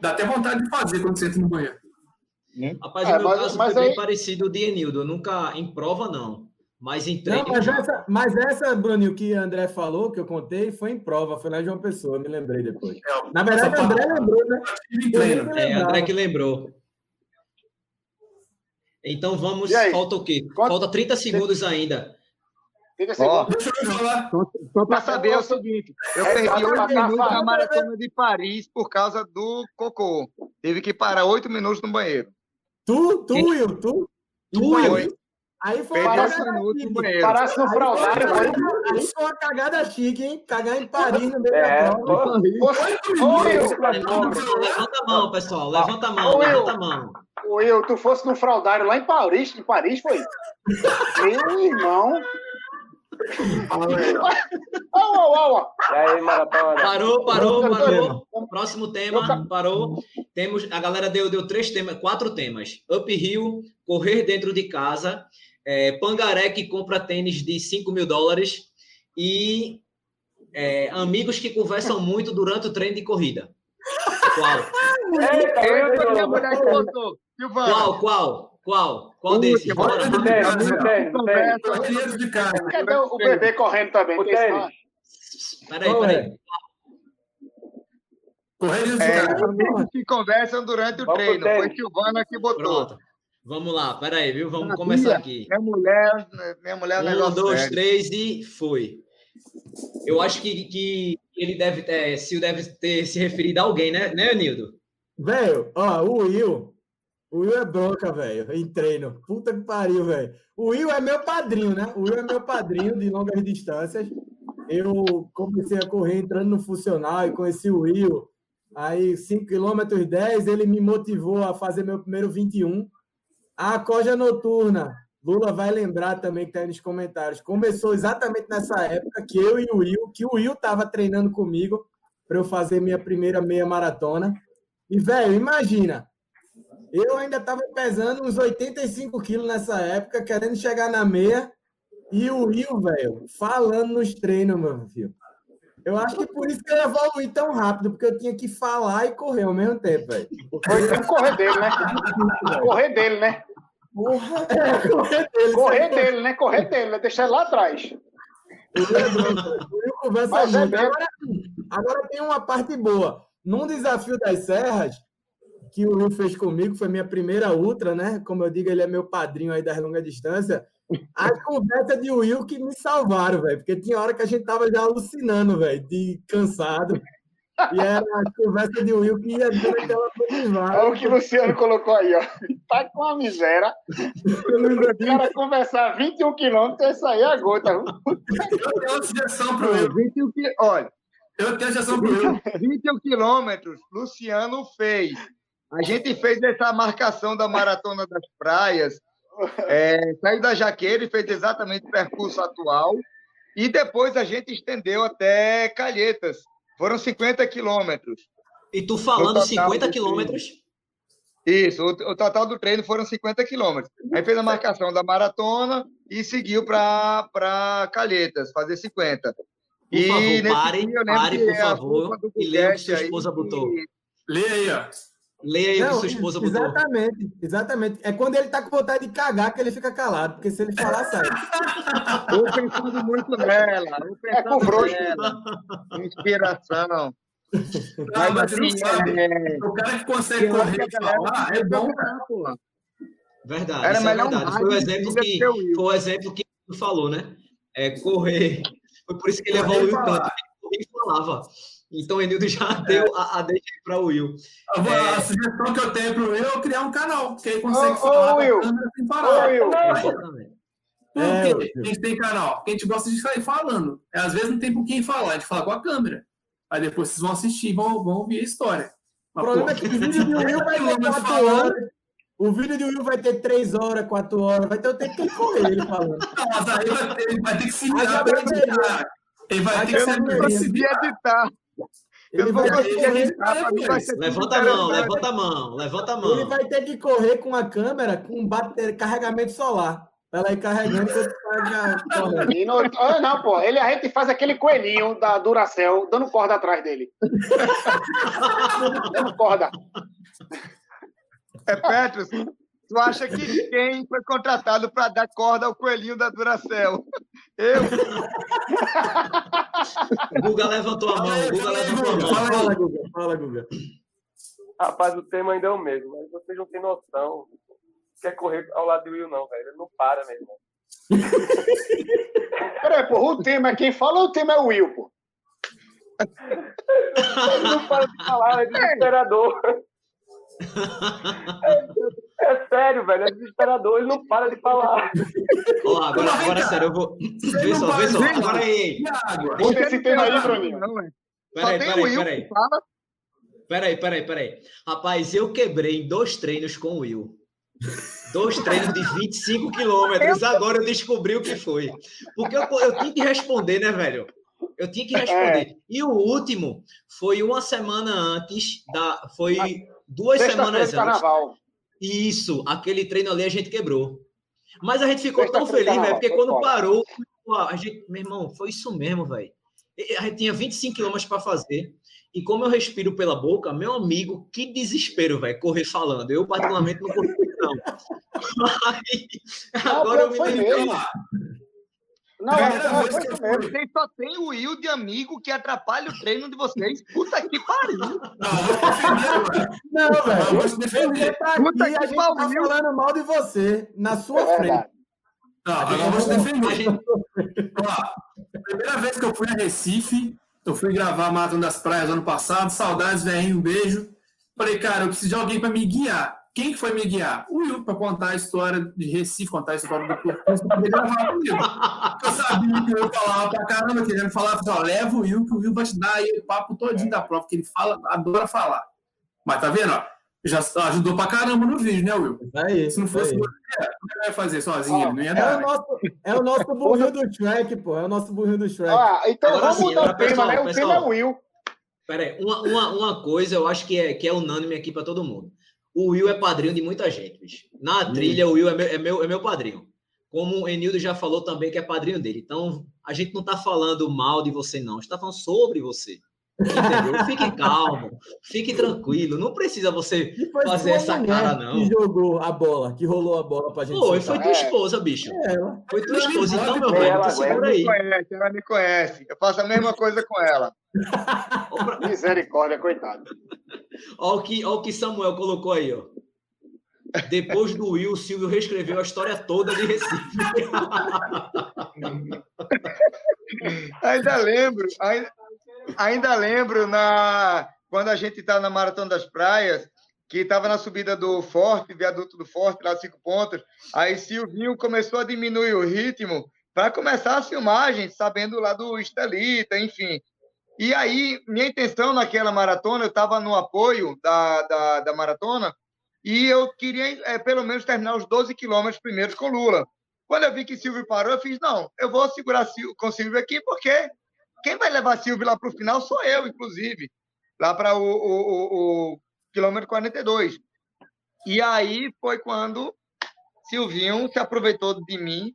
Dá até vontade de fazer quando você entra no banheiro. Rapaz, é, o meu mas, caso mas foi aí... bem parecido de Enildo. Eu nunca, em prova, não. Mas em treino. Não, mas essa, mas essa, Bruninho, que o André falou, que eu contei, foi em prova, foi na João Pessoa, me lembrei depois. É, na verdade, o André lembrou, né? É, André que lembrou. Então vamos. Falta o quê? Quanto? Falta 30 segundos ainda. 30 segundos. Deixa eu falar. Só para saber é o seguinte: eu é perdi 8 minutos na maratona de Paris por causa do cocô. Teve que parar 8 minutos no banheiro. Tu, tu, Will, tu? Tu, Will. Aí foi uma cagada chique. Parasse no fraudário. Aí, aí foi uma cagada chique, hein? Cagar em Paris no meio é, da prova. Levanta a mão, pessoal. Levanta a mão, levanta a mão. Will, tu fosse no fraudário lá em Paris, em Paris foi? Meu irmão. E aí, maratona? Parou, parou, parou. Próximo tema, parou. Temos, a galera deu, deu três temas, quatro temas. Uphill, correr dentro de casa, é, Pangaré que compra tênis de 5 mil dólares e é, amigos que conversam muito durante o treino de corrida. Qual? Qual, qual? Qual? Qual desses? Cadê o bebê correndo também? Peraí, peraí. Correndo é, que conversam durante o treino. Foi Silvana que botou. Pronto. Vamos lá, peraí, viu? Vamos Sabia. começar aqui. Minha mulher, minha mulher Um, dois, sério. três e foi. Eu acho que, que ele deve ter, se deve ter se referido a alguém, né, né, Nildo? Velho, ó, o Will. O Will é bronca, velho, em treino. Puta que pariu, velho. O Will é meu padrinho, né? O Will é meu padrinho de longas distâncias. Eu comecei a correr entrando no funcional e conheci o Will. Aí, 5 km 10, ele me motivou a fazer meu primeiro 21 a Coja Noturna, Lula vai lembrar também que está aí nos comentários. Começou exatamente nessa época que eu e o Will, que o Will estava treinando comigo para eu fazer minha primeira meia maratona. E, velho, imagina, eu ainda estava pesando uns 85 quilos nessa época, querendo chegar na meia, e o Will, velho, falando nos treinos, meu filho. Eu acho que por isso que eu evolui tão rápido, porque eu tinha que falar e correr ao mesmo tempo, velho. Foi correr dele, né? correr dele, né? Porra, é, correr dele. Correr dele, né? Correr dele, né? Deixar ele lá atrás. Eu conversa é. Agora, agora tem uma parte boa. Num desafio das serras, que o Will fez comigo, foi minha primeira ultra, né? Como eu digo, ele é meu padrinho aí das longa distância. A (laughs) conversa de Will que me salvaram, velho, porque tinha hora que a gente tava já alucinando, velho, de cansado. E era a conversa de Will que ia dando aquela motivada. Olha o que o Luciano colocou aí, ó. Tá com uma miséria. O cara conversar 21 quilômetros, isso aí é a gota. Eu tenho uma sugestão para o Will. 21 Olha, eu tenho uma sugestão para o Will. 21 quilômetros, Luciano fez. A gente fez essa marcação da Maratona das Praias é, saiu da Jaqueira e fez exatamente o percurso atual. E depois a gente estendeu até Calhetas. Foram 50 quilômetros. E tu falando 50 quilômetros? Isso, o, o, total do treino foram 50 quilômetros. Aí fez a marcação da maratona e seguiu para Calhetas, fazer 50. Por e favor, pare, pare, por favor, e leia o que sua esposa botou. Lê aí, ó. Leia aí o que sua esposa botou. Exatamente, exatamente. É quando ele tá com vontade de cagar que ele fica calado, porque se ele falar, sai. Eu pensando muito nela. Eu é com frouxo. Inspiração. Não, mas, mas assim, sabe, é... o cara que consegue correr e falar é bom, cara. Verdade, Era isso é verdade. Foi o exemplo que, foi o exemplo que tu falou, né? É, correr. Foi por isso que ele levou o Will tanto. Ele falava. Então, o Enildo já é. deu a, a deixa para o Will. A, é... a sugestão que eu tenho para o Will é criar um canal, que aí consegue ô, falar ô, Will. sem parar. Ô, Will. Por é, que a gente tem canal? Porque a gente gosta de sair falando. Às vezes não tem por quem falar, a gente fala com a câmera. Aí depois vocês vão assistir vão, vão ouvir a história. Mas, o problema pô, é que o vídeo de Will vai ter 4 horas. O vídeo de Will vai ter 3 horas, 4 horas, vai ter o tempo que ele correr ele falando. Não, mas aí vai ter, ele vai ter que se virar pra editar. Ele vai ter que se conseguir editar. Ele vai ter que correr, levanta a mão, levanta a mão, levanta a mão. Ele vai ter que correr com a câmera com bater, carregamento solar. Ela aí carregando e (laughs) no, oh, não, pô, ele a gente faz aquele coelhinho da Duracell dando corda atrás dele. dando (laughs) corda. É, Petros, tu acha que quem foi contratado para dar corda ao coelhinho da Duracell? Eu. Guga levantou a mão. Guga levantou a mão. Fala, Guga. Fala, Guga. Rapaz, o tema ainda é o mesmo, mas vocês não têm noção. Quer correr ao lado do Will, não, velho. Ele não para mesmo. (laughs) Peraí, pô, o tema é quem fala ou o tema é o Will, pô? Ele não para de falar, é desesperador. (laughs) É, é, sério, velho, é desesperador, ele não para de falar. Ó, agora, agora sério, eu vou. Vê só, vê só, agora aí. Puxa esse tema aí, Bruninho. Peraí, peraí, peraí. Peraí, peraí, peraí. Rapaz, eu quebrei dois treinos com o Will. Dois treinos de 25 quilômetros. Agora eu descobri o que foi. Porque eu, eu tinha que responder, né, velho? Eu tinha que responder. É. E o último foi uma semana antes da. Foi duas semanas antes. Isso, aquele treino ali a gente quebrou. Mas a gente ficou tão feliz, velho, porque quando parou, a gente, meu irmão, foi isso mesmo, velho. A gente tinha 25 quilômetros para fazer. E como eu respiro pela boca, meu amigo, que desespero, velho, correr falando. Eu, particularmente, não consigo, não. (laughs) Mas, agora eu me lembrei. Não, não, vocês só tem o Will de amigo que atrapalha o treino de vocês. Puta que pariu! Não, velho. Você defender. Tá Puta aqui, que a gente tá falando mal de você, na sua é frente. Não, agora eu vou te defender. Ó, primeira vez que eu fui a Recife, eu fui gravar Mato das Praias ano passado, saudades, velhinho, um beijo. Falei, cara, eu preciso de alguém para me guiar. Quem que foi me guiar? O Will, para contar a história de Recife, contar a história do percurso, para poder gravar comigo. Eu sabia que eu falava pra caramba, querendo falar, falei, ó, leva o Will, que o Will vai te dar aí o papo todinho da prova, que ele fala, adora falar. Mas tá vendo, ó? já ajudou pra caramba no vídeo, né, Will? É Se não fosse você, como é vai fazer sozinho? Ah, não ia dar. É o nosso, é o nosso (laughs) burrinho do Shrek, pô. É o nosso burrinho do Shrek. Ah, então Agora vamos mudar o tema, né? O tema é o Will. Peraí, uma, uma, uma coisa eu acho que é, que é unânime aqui para todo mundo. O Will é padrinho de muita gente, bicho. Na hum. trilha, o Will é meu, é, meu, é meu padrinho. Como o Enildo já falou também que é padrinho dele. Então, a gente não está falando mal de você, não. A gente está falando sobre você. Entendeu? Fique calmo, fique tranquilo. Não precisa você fazer essa cara, não. Que jogou a bola, que rolou a bola pra gente. Foi, foi tua esposa, bicho. É, foi tua esposa. Então, meu velho, ela, segura aí. Me conhece, ela me conhece. Eu faço a mesma coisa com ela. Misericórdia, coitado. Olha o, que, olha o que Samuel colocou aí, ó. Depois do Will, o Silvio reescreveu a história toda de Recife. (laughs) ainda lembro, ainda, ainda lembro na quando a gente estava na Maratona das Praias, que estava na subida do Forte, viaduto do Forte, lá cinco pontos. Aí Silvinho começou a diminuir o ritmo para começar as filmagens, sabendo lá do Estelita, enfim. E aí, minha intenção naquela maratona, eu estava no apoio da, da, da, maratona, e eu queria, é, pelo menos, terminar os 12 quilômetros primeiros com Lula. Quando eu vi que Silvio parou, eu fiz, não, eu vou segurar com Silvio aqui, porque quem vai levar Silvio lá para o final sou eu, inclusive, lá para o, o, o, o quilômetro 42. E aí foi quando Silvinho se aproveitou de mim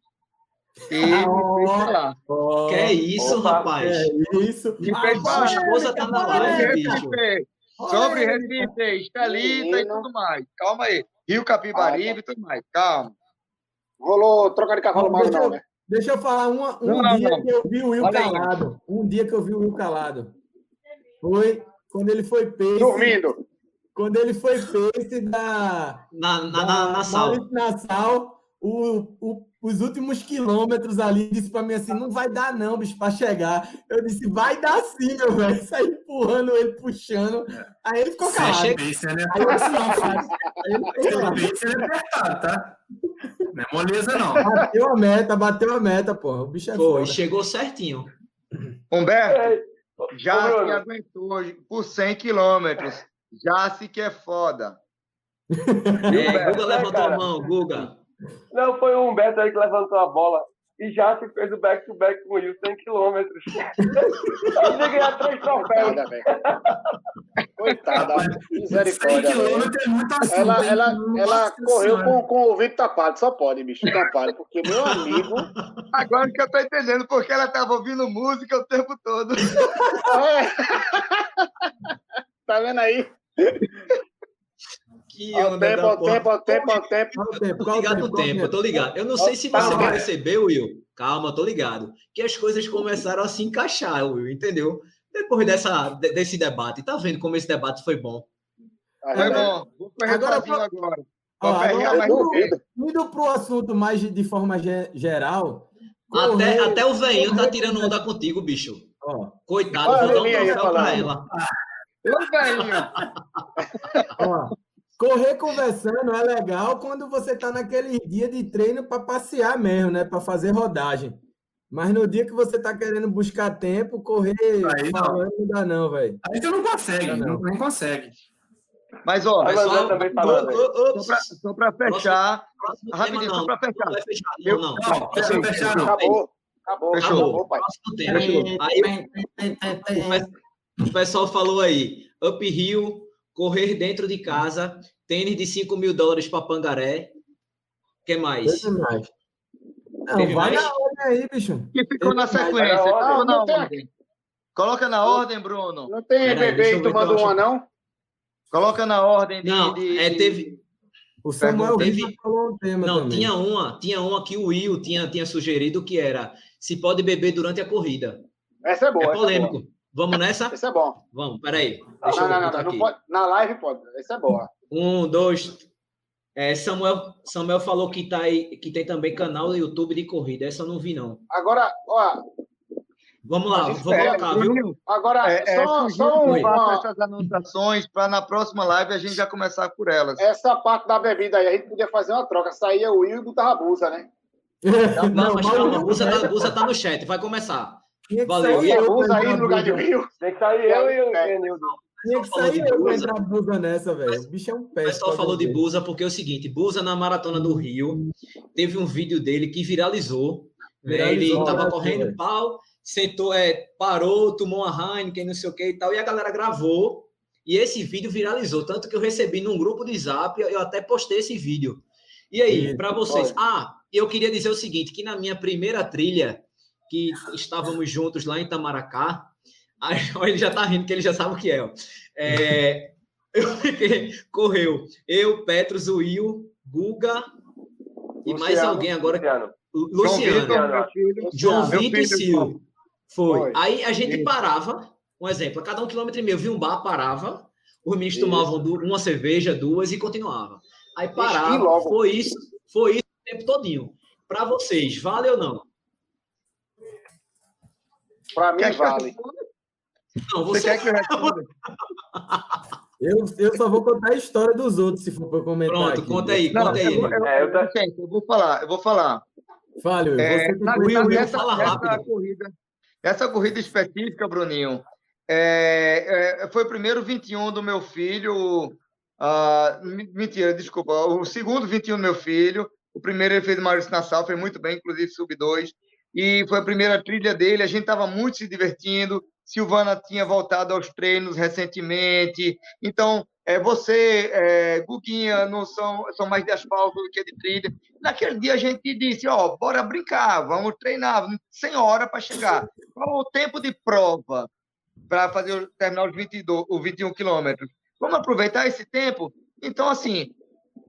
e (laughs) oh, oh, que é isso, Opa, rapaz? É isso. Me fez sua esposa tá na live, bicho. Sobre Recife, Estelita e tudo mais. Calma aí. Rio Capibaribe e tudo mais. Calma. Rolou troca de cavalo mais não, né? Deixa eu falar uma, um não, dia não. que eu vi o Will Olha calado. Aí. Um dia que eu vi o Will calado. Foi quando ele foi peixe. Dormindo. quando ele foi pace da. Na, na, na, na sal. Nassau, o, o, os últimos quilômetros ali, disse para mim assim: não vai dar, não, bicho, para chegar. Eu disse: vai dar sim, meu velho. (laughs) Saí empurrando ele, puxando. Aí ele ficou calado. Chega... Né? Aí eu assim, apertado, tá? Não é moleza, não. Bateu a meta, bateu a meta, porra. O bicho é Foi, chegou certinho. Humberto, é. já se aguentou por 100 quilômetros. Já se que é foda. É, Guga levantou a mão, Guga. Não, foi o Humberto aí que levantou a bola. E já se fez o back-to-back com o Will 100 km. Eu ganhar três troféus. Coitada, misericórdia. 100 km é muito assim. Ela, ela, ela correu com, com o ouvido tapado, só pode, bicho, tapado. Porque meu amigo. Agora que eu tô entendendo porque ela tava ouvindo música o tempo todo. É. Tá vendo aí? Que ao tempo, ao tempo, ao tempo, ao tempo. Eu tô ligado no tempo, eu tô ligado. Eu não sei se você percebeu, Will. Calma, tô ligado. Que as coisas começaram a se encaixar, Will, entendeu? Depois dessa, desse debate. Tá vendo como esse debate foi bom? Foi bom. Agora, agora. Ó, agora indo, indo para o assunto mais de, de forma geral. Até, até o velhinho tá tirando onda contigo, bicho. Ó, Coitado, vou dar um troféu para ela. Eu velhinho. Correr conversando é legal quando você está naquele dia de treino para passear mesmo, né? Para fazer rodagem. Mas no dia que você está querendo buscar tempo, correr aí falando não dá não, velho. Aí você não consegue, não, não. consegue. Mas, ó, Pessoal, também falando, só para fechar, próximo, rapidinho, só para fechar. Não, fechar. não, não. não, não fechar, fechar, não. Acabou. Acabou, Fechou. acabou, pai. Aí, o pessoal falou aí, uphill, correr dentro de casa, tênis de 5 mil dólares para Pangaré. O que mais? mais. Não, Teve vai mais? na ordem aí, bicho. Que ficou na sequência. Na ordem. Coloca na ordem, Bruno. Não tem bebê tomando uma, não? Coloca na ordem de. Não, de, é, teve. O Samuel teve... falou um tema Não, também. tinha uma, tinha uma que o Will tinha, tinha sugerido que era se pode beber durante a corrida. Essa é boa. É polêmico. Vamos nessa? Esse é bom. Vamos, peraí. Deixa não, não, não, não, pode, Na live pode. Esse é boa. Um, dois. É, Samuel, Samuel falou que, tá aí, que tem também canal no YouTube de corrida. Essa eu não vi, não. Agora, ó. Vamos lá, vou colocar, viu? Agora, é, é só, é, só uma... essas anotações para na próxima live a gente já começar por elas. Essa parte da bebida aí, a gente podia fazer uma troca. Saía o Will e botava a Busa, né? Não, não, mas calma, a Busa tá, tá no chat, vai começar. Valeu. E usa aí no lugar de Will. Tem que sair eu e o Kenildo. Tinha que sair eu pra entrar Busa nessa, velho. O bicho é um pé. O pessoal falou de Busa porque é o seguinte: Busa na maratona do Rio teve um vídeo dele que viralizou. Né? Ele tava né, correndo pau, sentou, é, parou, tomou uma Heineken, não sei o que e tal. E a galera gravou. E esse vídeo viralizou. Tanto que eu recebi num grupo de zap, eu até postei esse vídeo. E aí, para vocês? Ah, eu queria dizer o seguinte: que na minha primeira trilha que estávamos juntos lá em Tamaracá. Aí, (laughs) ele já está rindo, que ele já sabe o que é. é (laughs) eu correu eu, Petros, Will, Guga e mais alguém agora. Luciano. Luciano. João Vitor e Silvio. Foi. Foi. Aí a gente parava, um exemplo, a cada um quilômetro e meio, vi um bar, parava, os meninos isso. tomavam uma cerveja, duas e continuava. Aí parava. Foi isso, foi isso o tempo todinho. Para vocês, vale ou não? Para mim, vale. Não, você, você quer que eu responda? Eu, eu só vou contar a história dos outros, se for para comentar. Pronto, aqui. conta aí, conta aí. Eu, eu, é, eu, eu, vou falar, eu vou falar. Fale, é, você Will, Will, essa, fala rápido. Essa corrida, essa corrida específica, Bruninho, é, é, foi o primeiro 21 do meu filho. Uh, mentira, desculpa. O segundo 21 do meu filho. O primeiro ele fez o Maurício Nassau, foi muito bem, inclusive sub 2 e foi a primeira trilha dele. A gente estava muito se divertindo. Silvana tinha voltado aos treinos recentemente. Então, é, você, é, Guguinha, não são, são mais de asfalto do que de trilha. Naquele dia a gente disse: Ó, bora brincar, vamos treinar, sem hora para chegar. Qual o tempo de prova para fazer terminar os 22, os 21 quilômetros? Vamos aproveitar esse tempo? Então, assim,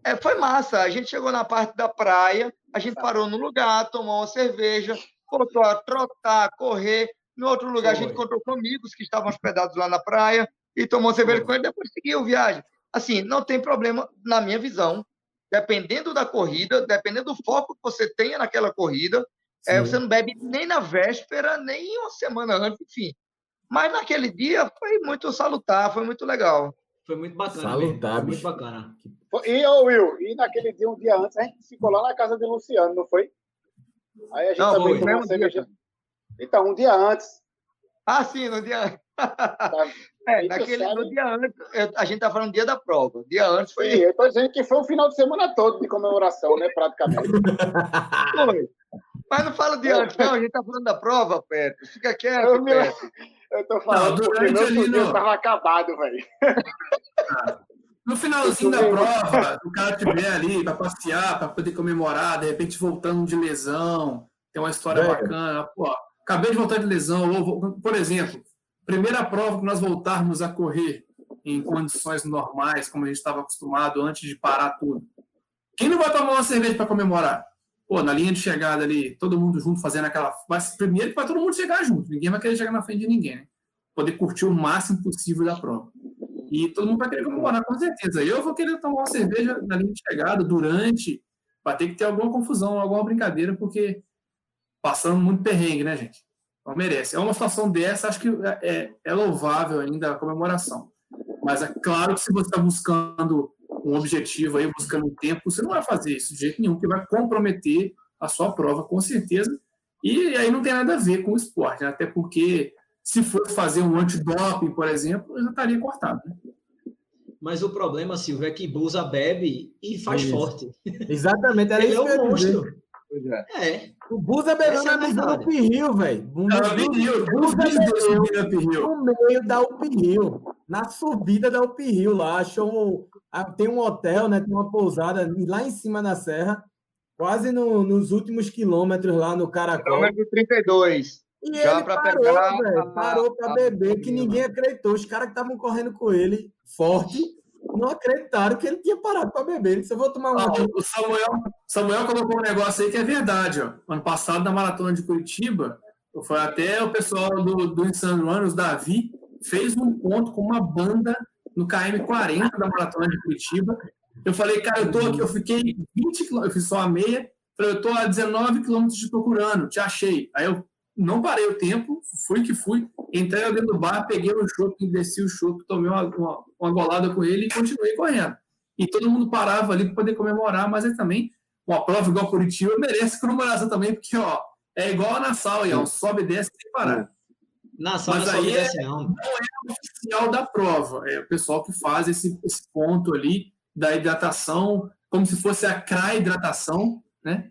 é, foi massa. A gente chegou na parte da praia, a gente parou no lugar, tomou uma cerveja, voltou a trotar, correr. No outro lugar, foi. a gente encontrou com amigos que estavam hospedados lá na praia e tomou cerveja com ele, depois seguiu viagem. assim, não tem problema, na minha visão, dependendo da corrida, dependendo do foco que você tenha naquela corrida, é, você não bebe nem na véspera, nem uma semana antes, enfim. Mas naquele dia foi muito salutar, foi muito legal. Foi muito bacana. Salutar, foi muito bacana. E, ô Will, e naquele dia, um dia antes, a gente ficou lá na casa de Luciano, não foi? Aí a gente Não, também tomou cerveja. Então, um dia antes. Ah, sim, no dia. Tá? (laughs) É, naquele sabe- no dia antes, eu- a gente tá falando dia da prova. O dia antes Sim, foi. eu tô dizendo que foi um final de semana todo de comemoração, né? Praticamente. (laughs) foi. Mas não fala dia antes, não. A gente tá falando da prova, Pedro. Fica quieto, Eu me Pedro. Eu tô falando Não, porque durante meu fuzil no- tava acabado, velho. No finalzinho da prova, o cara tiver ali para passear, para poder comemorar, de repente voltando de lesão, tem uma história É. bacana. Pô, acabei de voltar de lesão. por exemplo, primeira prova que nós voltarmos a correr em condições normais, como a gente estava acostumado antes de parar tudo. Quem não vai tomar uma cerveja para comemorar? Pô, na linha de chegada ali, todo mundo junto fazendo aquela. Mas primeiro que vai todo mundo chegar junto, ninguém vai querer chegar na frente de ninguém, né? Poder curtir o máximo possível da prova. E todo mundo vai querer comemorar, com certeza. Eu vou querer tomar uma cerveja na linha de chegada, durante. Vai ter que ter alguma confusão, alguma brincadeira, porque passando muito perrengue, né, gente? Não merece. É uma situação dessa, acho que é, é- é louvável ainda a comemoração. Mas é claro que se você está buscando um objetivo aí, buscando um tempo, você não vai fazer isso de jeito nenhum, que vai comprometer a sua prova, com certeza. E aí não tem nada a ver com o esporte, né? até porque se fosse fazer um antidoping, por exemplo, já estaria cortado. Né? Mas o problema, Silvio, é que Busa bebe e faz Isso. forte. Exatamente, era Ele isso é eu um dizer. monstro. É. É. O Busa bebeu é na verdade. do Uphill, velho. No meio da Uphill, na subida da Uphill lá, achou tem um hotel, né, tem uma pousada lá em cima na serra, quase no- nos últimos quilômetros lá no Caracol. Quilômetro 32. E Já ele pra parou, pegar a- parou para a- beber, que ninguém acreditou. Os caras que estavam correndo com ele forte não acreditaram que ele tinha parado para beber. Ele disse, eu vou tomar um Ah, o Samuel, Samuel colocou um negócio aí que é verdade. Ó. Ano passado, na maratona de Curitiba, foi até o pessoal do, do Insane Runners, Davi, fez um ponto com uma banda no KM40 da maratona de Curitiba. Eu falei, cara, eu tô aqui, eu fiquei 20 quilômetros, eu fiz só a meia. Falei, eu tô a 19 quilômetros te procurando, te achei. Aí eu não parei o tempo, fui que fui, entrei dentro do bar, peguei o chopp, desci o chopp, tomei uma, uma, uma golada com ele e continuei correndo. E todo mundo parava ali para poder comemorar, mas é também uma prova igual a Curitiba merece comemoração também, porque ó, é igual a Nassau, Ian, sobe e desce sem parar. Na sala Mas só aí é- não. oficial da prova. É o pessoal que faz esse, esse ponto ali da hidratação, como se fosse a CRA hidratação, né?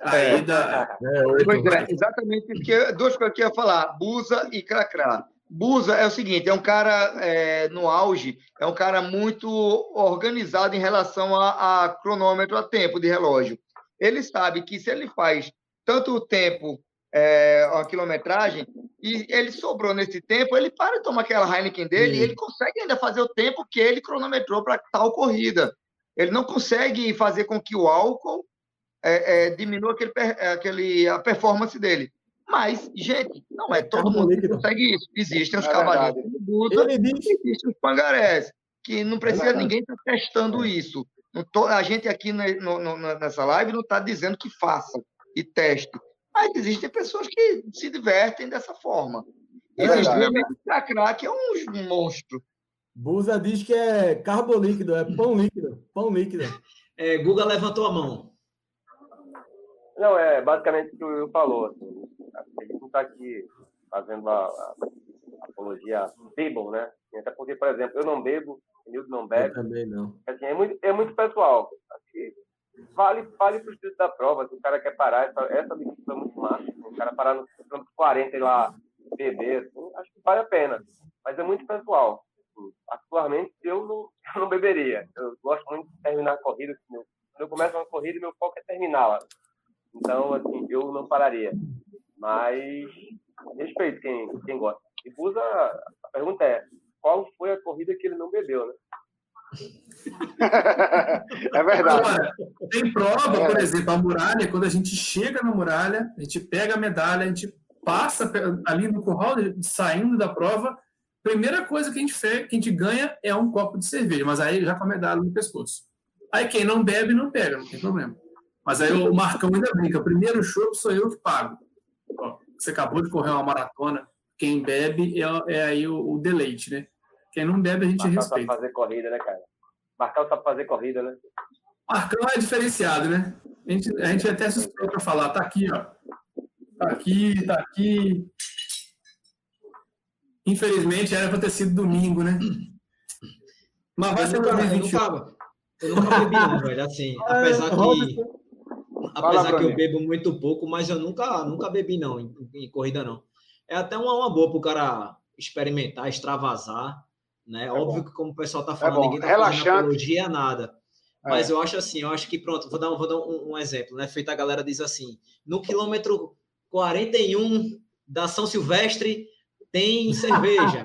Aí É. da, Pois é, exatamente isso que eu- duas coisas que eu ia falar, Busa e Cracrá. Busa é o seguinte, é um cara é, no auge, é um cara muito organizado em relação a, a cronômetro, a tempo de relógio. Ele sabe que se ele faz tanto o tempo, é, a quilometragem, e ele sobrou nesse tempo, ele para de tomar aquela Heineken dele Sim. e ele consegue ainda fazer o tempo que ele cronometrou para tal corrida. Ele não consegue fazer com que o álcool é, é, diminua aquele, é, aquele, a performance dele. Mas, gente, não é todo carbo mundo que líquido. consegue isso. Existem os É que Busa, Ele disse, existem os pangarés, que não precisa ninguém estar testando isso. Não tô- a gente aqui no- no- nessa live não está dizendo que faça e teste. Mas existem pessoas que se divertem dessa forma. É Cracrá, que é um monstro. Busa diz que é carbo líquido, é pão líquido, pão líquido. É, Guga levantou a mão. Não, é basicamente o que o Will falou. Assim, a gente não está aqui fazendo a, a apologia bebam, né? Até porque, por exemplo, eu não bebo, o Nildo não Eu bebe. também não. Assim, é, muito, é muito pessoal. Que vale, vale para o espírito da prova. Se o cara quer parar, essa, essa discussão é muito massa. O cara parar no quilômetro 40 e lá beber, assim, acho que vale a pena. Mas é muito pessoal. Assim, Particularmente, eu não, (laughs) eu não beberia. Eu gosto muito de terminar a corrida. assim, eu- Quando eu começo uma corrida, meu foco é terminá-la. Então, assim, eu não pararia. Mas respeito quem, quem gosta. E Busa, a pergunta é, qual foi a corrida que ele não bebeu, né? (laughs) é verdade. Agora, tem prova, por exemplo, a muralha, quando a gente chega na muralha, a gente pega a medalha, a gente passa ali no curral, saindo da prova, primeira coisa que a gente fez, que a gente ganha é um copo de cerveja, mas aí já com a medalha no pescoço. Aí quem não bebe, não pega, não tem problema. Mas aí o Marcão ainda brinca, primeiro show sou eu que pago. Ó, você acabou de correr uma maratona, quem bebe é, é aí o, o, deleite, né? Quem não bebe, a gente Marcão respeita. Marcão fazer corrida, né, cara? Marcão sabe fazer corrida, né? Marcão é diferenciado, né? A gente, a gente até suspeita para falar, tá aqui, ó. Tá aqui, tá aqui. Infelizmente, era para ter sido domingo, né? Mas vai ser 2021. Eu nunca, eu nunca bebi, não, velho. Assim, apesar que, apesar que eu bebo muito pouco, mas eu nunca, nunca bebi, não, em, em corrida, não. É até uma, uma boa para o cara experimentar, extravasar, né? É Óbvio bom. que, como o pessoal tá falando, é ninguém tá Relaxante. falando apologia, nada. Mas é. eu acho assim, eu acho que, pronto, vou dar, vou dar um, um exemplo, né? Feita a galera diz assim, no quilômetro 41 da São Silvestre, tem (laughs) cerveja.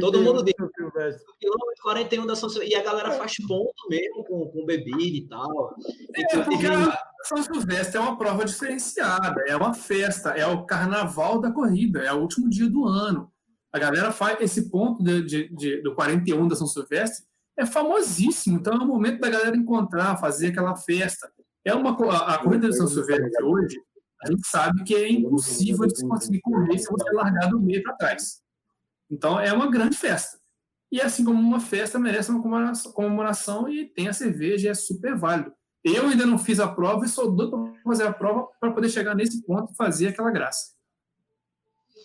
Todo mundo diz. Quilômetro 41 da São Silvestre. E a galera faz ponto mesmo com, com bebida e tal. É, porque a São Silvestre é uma prova diferenciada, é uma festa, é o carnaval da corrida, é o último dia do ano. A galera faz esse ponto de, de, de, do 41 da São Silvestre, é famosíssimo. Então é o momento da galera encontrar, fazer aquela festa. É uma, a, a corrida de São Silvestre hoje a gente sabe que é impossível de se conseguir correr se você largar do meio para trás. Então, é uma grande festa. E assim como uma festa merece uma comemoração e tem a cerveja, é super válido. Eu ainda não fiz a prova e sou doido para fazer a prova para poder chegar nesse ponto e fazer aquela graça.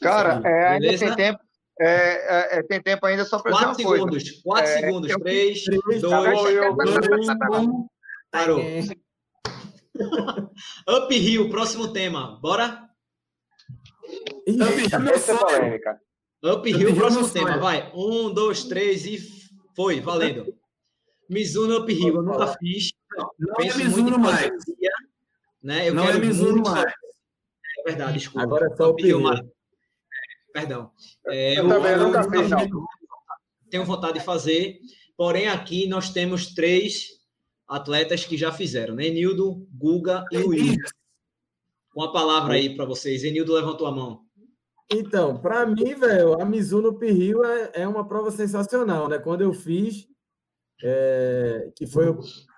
Cara, é, ainda tem tempo. É, é, é, tem tempo ainda só para dizer uma segundos, coisa. Quatro é, segundos. Três, dois, dois, um. Parou. (laughs) Uphill, próximo tema. Bora? Uphill, próximo tema. Vai. Um, dois, três e foi. Valendo. Mizuno Uphill. Eu nunca fiz. Não Penso é Mizuno mais. Fantasia, né? Eu não é Mizuno mais. É verdade, desculpa. Agora é só Uphill. Perdão. É, eu, também eu nunca fiz, não. Tenho vontade de fazer. Porém, aqui nós temos três atletas que já fizeram, né? Enildo, Guga e Will. Com a palavra aí para vocês. Enildo levantou a mão. Então, para mim, velho, a Mizuno Pirril é, é uma prova sensacional, né? Quando eu fiz, é, que foi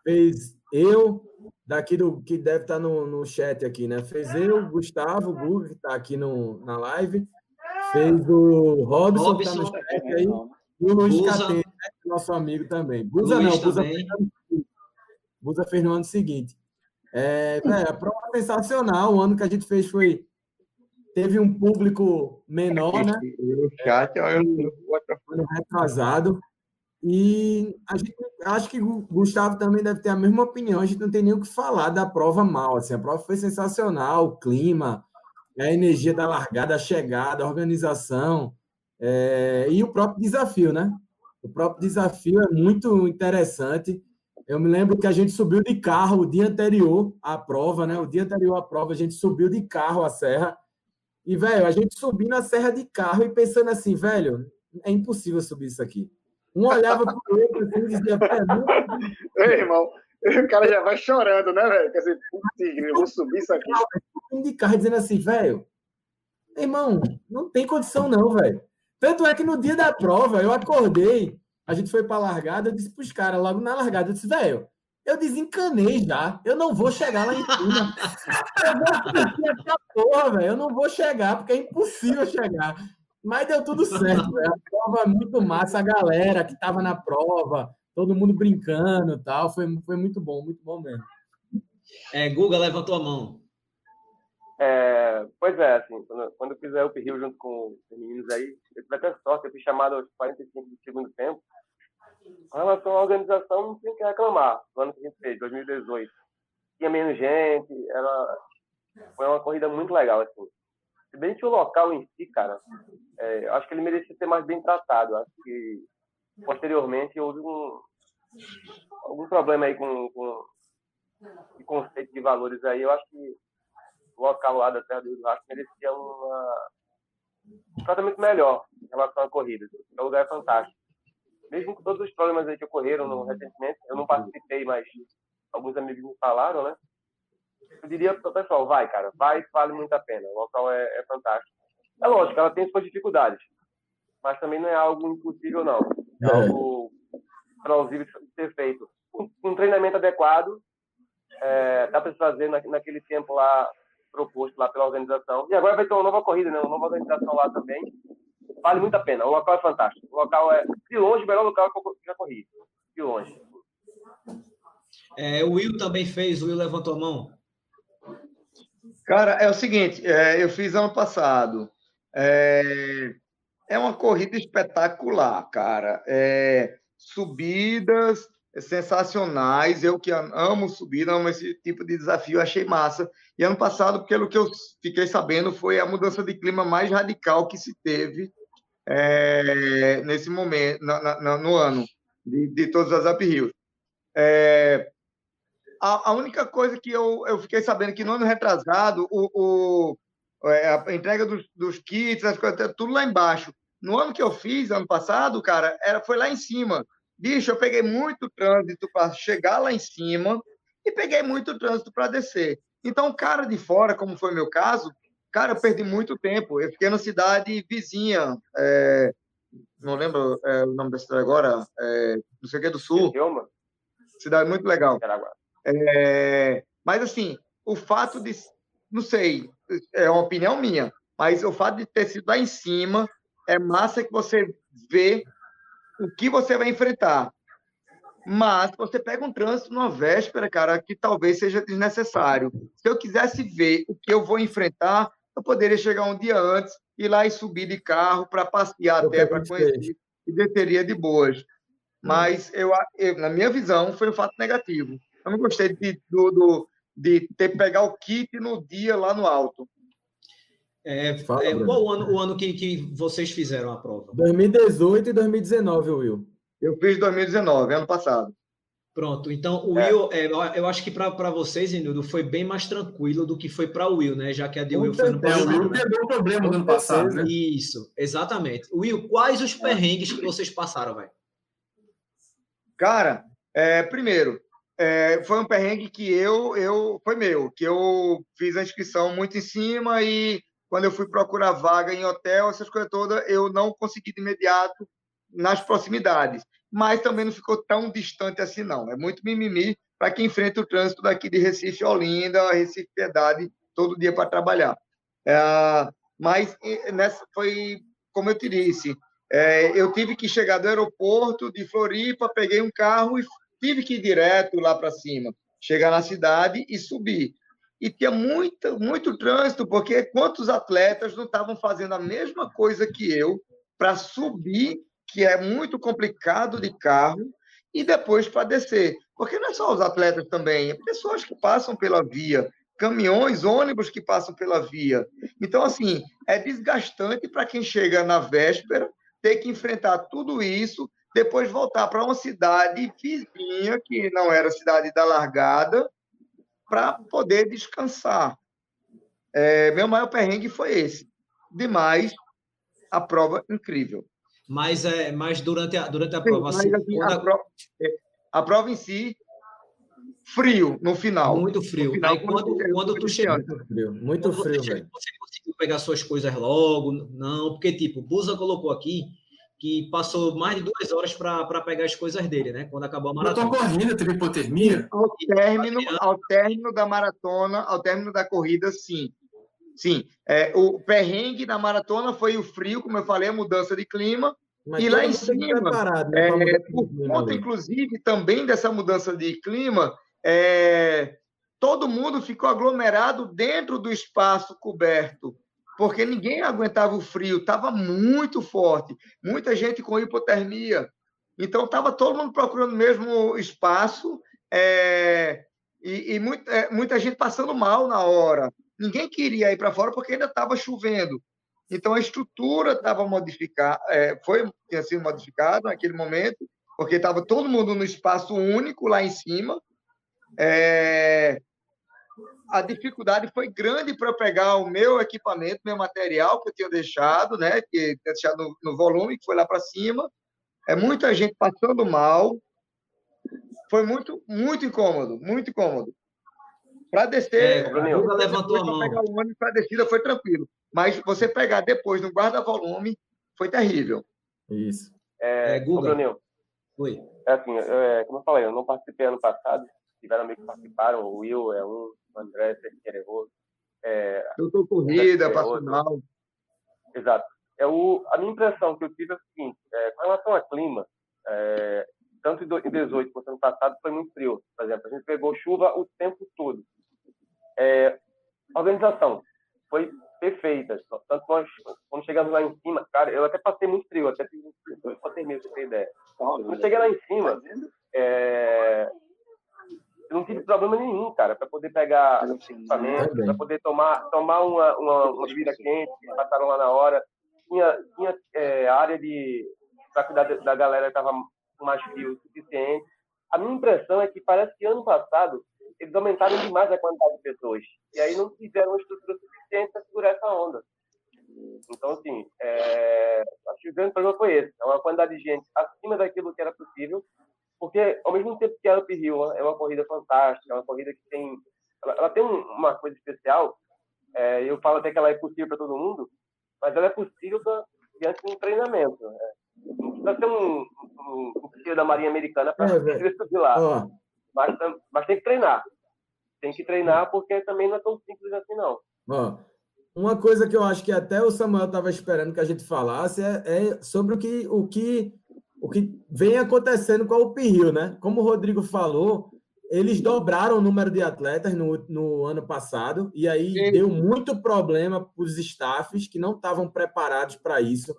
fez eu daqui do que deve estar tá no, no chat aqui, né? Fez eu, Gustavo, Guga que está aqui no, na live, fez o Robson, Robson que está no chat aí, e o Luiz Catê, né? nosso amigo também. Busa Luiz não, Busa Busa fez no ano seguinte. É, é, a prova é sensacional. O ano que a gente fez foi. Teve um público menor, né? O chat, é, ano retrasado. E a gente, acho que o Gustavo também deve ter a mesma opinião. A gente não tem nem o que falar da prova mal. Assim, a prova foi sensacional, o clima, a energia da largada, a chegada, a organização é, e o próprio desafio, né? O próprio desafio é muito interessante. Eu me lembro que a gente subiu de carro o dia anterior à prova, né? O dia anterior à prova, a gente subiu de carro a serra. E, velho, a gente subindo a serra de carro e pensando assim, velho, é impossível subir isso aqui. Um olhava para o outro assim, e dizia, velho. (laughs) Ei, irmão, (laughs) o cara já vai chorando, né, velho? Quer dizer, eu vou subir isso aqui. Carro dizendo assim, velho, irmão, não tem condição não, velho. Tanto é que no dia da prova eu acordei a gente foi para a largada, eu disse para os caras, logo na largada, eu disse, velho, eu desencanei já, eu não vou chegar lá em cima. eu vou essa porra, velho, eu não vou chegar, porque é impossível chegar. Mas deu tudo certo, velho. A prova é muito massa, a galera que estava na prova, todo mundo brincando e tal, foi, foi muito bom, muito bom mesmo. É, Guga levantou a mão. É, pois é, assim, quando, quando eu fiz o Up Rio junto com os meninos aí, eu tive até sorte, eu fui chamado aos 45 do segundo tempo, com relação à organização, não tem que reclamar. No ano que a gente fez, 2018, tinha menos gente, era, foi uma corrida muito legal, assim. Se bem que o local em si, cara, é, acho que ele merecia ser mais bem tratado. Acho que posteriormente houve um, algum problema aí com, com o conceito de valores aí. Eu acho que o local lá da Terra do Rastro merecia uma, um tratamento melhor em relação à corrida. O lugar é fantástico mesmo com todos os problemas aí que ocorreram no, recentemente, eu não participei, mas alguns amigos me falaram, né? Eu diria para o pessoal, vai, cara, vai, vale muito a pena. O local é, é fantástico. É lógico, ela tem suas dificuldades. mas também não é algo impossível, não. É, é. algo plausível de ser feito. Um, um treinamento adequado é, dá para se fazer na, naquele tempo lá proposto lá pela organização. E agora vai ter uma nova corrida, né? uma nova organização lá também. Vale muito a pena. O local é fantástico. O local é, de longe, o melhor local que eu já corri. De longe. É, o Will também fez, o Will levantou a mão. Cara, é o seguinte, é, eu fiz ano passado. É, é uma corrida espetacular, cara. É, subidas sensacionais. Eu que amo subida, amo esse tipo de desafio, achei massa. E ano passado, pelo que eu fiquei sabendo, foi a mudança de clima mais radical que se teve é, nesse momento, na, na, no ano, de, de todas as Up Hills. É, a, a, única coisa que eu, eu fiquei sabendo que no ano retrasado, o, o é, a entrega dos, dos kits, as coisas, tudo lá embaixo. No ano que eu fiz, ano passado, cara, era, foi lá em cima. Bicho, eu peguei muito trânsito para chegar lá em cima e peguei muito trânsito para descer. Então, cara de fora, como foi meu caso, cara, eu perdi muito tempo. Eu fiquei na cidade vizinha, é, não lembro é, o nome da cidade agora, é, não sei o que, do Sul. Cidade muito legal. É, mas, assim, o fato de, não sei, é uma opinião minha, mas o fato de ter sido lá em cima é massa que você vê o que você vai enfrentar. Mas você pega um trânsito numa véspera, cara, que talvez seja desnecessário. Se eu quisesse ver o que eu vou enfrentar, eu poderia chegar um dia antes, ir lá e subir de carro para passear eu até para conhecer e desceria de boas. Mas eu, eu, na minha visão, foi um fato negativo. Eu não gostei de, do, do, de ter pegar o kit no dia lá no alto. É, Fala, é, qual o ano, o ano que, que vocês fizeram a prova? 2018 e 2019, Will. Eu fiz 2019, ano passado. Pronto, então o é. Will, é, eu acho que para vocês, Inudo, foi bem mais tranquilo do que foi para o Will, né? Já que a de Will foi no passado. É, o Will pegou o problema no ano passado, né? Isso, exatamente. Will, quais os perrengues que vocês passaram, velho? Cara, é, primeiro, é, foi um perrengue que eu, eu, foi meu, que eu fiz a inscrição muito em cima e quando eu fui procurar vaga em hotel, essas coisas todas, eu não consegui de imediato nas proximidades. Mas também não ficou tão distante assim, não. É muito mimimi para quem enfrenta o trânsito daqui de Recife Olinda, Recife Piedade, todo dia para trabalhar. É, mas nessa foi, como eu te disse, é, eu tive que chegar do aeroporto de Floripa, peguei um carro e tive que ir direto lá para cima, chegar na cidade e subir e tinha muito, muito trânsito, porque quantos atletas não estavam fazendo a mesma coisa que eu para subir, que é muito complicado de carro, e depois para descer. Porque não é só os atletas também, é pessoas que passam pela via, caminhões, ônibus que passam pela via. Então, assim, é desgastante para quem chega na véspera ter que enfrentar tudo isso, depois voltar para uma cidade vizinha, que não era a cidade da largada, para poder descansar. É, meu maior perrengue foi esse. Demais, a prova incrível. Mas, é, mas durante a, durante a prova... Sim, assim, a, prova é, a prova em si, frio no final. Muito frio. Final, Aí, quando, quando, quando tu chega... Muito frio, muito frio, você, você conseguiu pegar suas coisas logo? Não, porque, tipo, Busa colocou aqui que passou mais de duas horas para pegar as coisas dele, né? Quando acabou a maratona. Eu tô correndo, teve hipotermia? Ao término, ao término da maratona, ao término da corrida, sim. Sim. É, o perrengue da maratona foi o frio, como eu falei, a mudança de clima. Mas e lá em cima, preparado, né? é, por conta, inclusive, também dessa mudança de clima, é, todo mundo ficou aglomerado dentro do espaço coberto porque ninguém aguentava o frio, estava muito forte, muita gente com hipotermia. Então, estava todo mundo procurando o mesmo espaço é, e, e muita, é, muita gente passando mal na hora. Ninguém queria ir para fora porque ainda estava chovendo. Então, a estrutura estava modificada, é, foi, tinha sido modificada naquele momento, porque estava todo mundo no espaço único lá em cima. É, a dificuldade foi grande para pegar o meu equipamento, meu material que eu tinha deixado, né? Que tinha deixado no, no volume, que foi lá para cima. É muita gente passando mal. Foi muito, muito incômodo, muito incômodo. Para descer, é, levantou a mão. Pegar o ônibus para descida foi tranquilo, mas você pegar depois no guarda-volume foi terrível. Isso. É, É, Guga. Bruninho, Oi. é assim, é, como eu falei, eu não participei ano passado, tiveram amigos que participaram, o Will é um, o André Cerqueiro é Eu tô corrida, É, passo mal. Exato. É o, a minha impressão que eu tive é o seguinte: é, com relação ao clima, é, tanto em do- em 18 quanto ano passado foi muito frio. Por exemplo, a gente pegou chuva o tempo todo. É, a organização foi perfeita. Só- Tanto nós, quando chegamos lá em cima, cara, eu até passei muito frio, até tive hipotermia, pra você ter ideia. Quando cheguei lá em cima, é, eu não tive problema nenhum, cara, para poder pegar equipamento, para poder tomar, tomar uma, uma, uma bebida quente, que passaram lá na hora. Tinha, tinha é, área de para cuidar da- galera que estava mais frio o suficiente. A minha impressão é que parece que ano passado eles aumentaram demais a quantidade de pessoas. E aí não tiveram uma estrutura suficiente para segurar essa onda. Então, assim, é, acho que o grande problema foi esse. É uma quantidade de gente acima daquilo que era possível. Porque, ao mesmo tempo que a Up Hill é uma corrida fantástica, é uma corrida que tem... Ela, ela tem um- uma coisa especial. é, eu falo até que ela é possível para todo mundo, mas ela é possível pra, diante de um treinamento. né? Não precisa ser um, um, um da Marinha Americana para É, subir lá. Ó, Mas, mas tem que treinar. Tem que treinar porque também não é tão simples assim, não. Ó, uma coisa que eu acho que até o Samuel estava esperando que a gente falasse é, é sobre o que, o, que, o que vem acontecendo com a UP-Rio, né? Como o Rodrigo falou, eles dobraram o número de atletas no, no ano passado, e aí Sim. deu muito problema para os staffs que não estavam preparados para isso.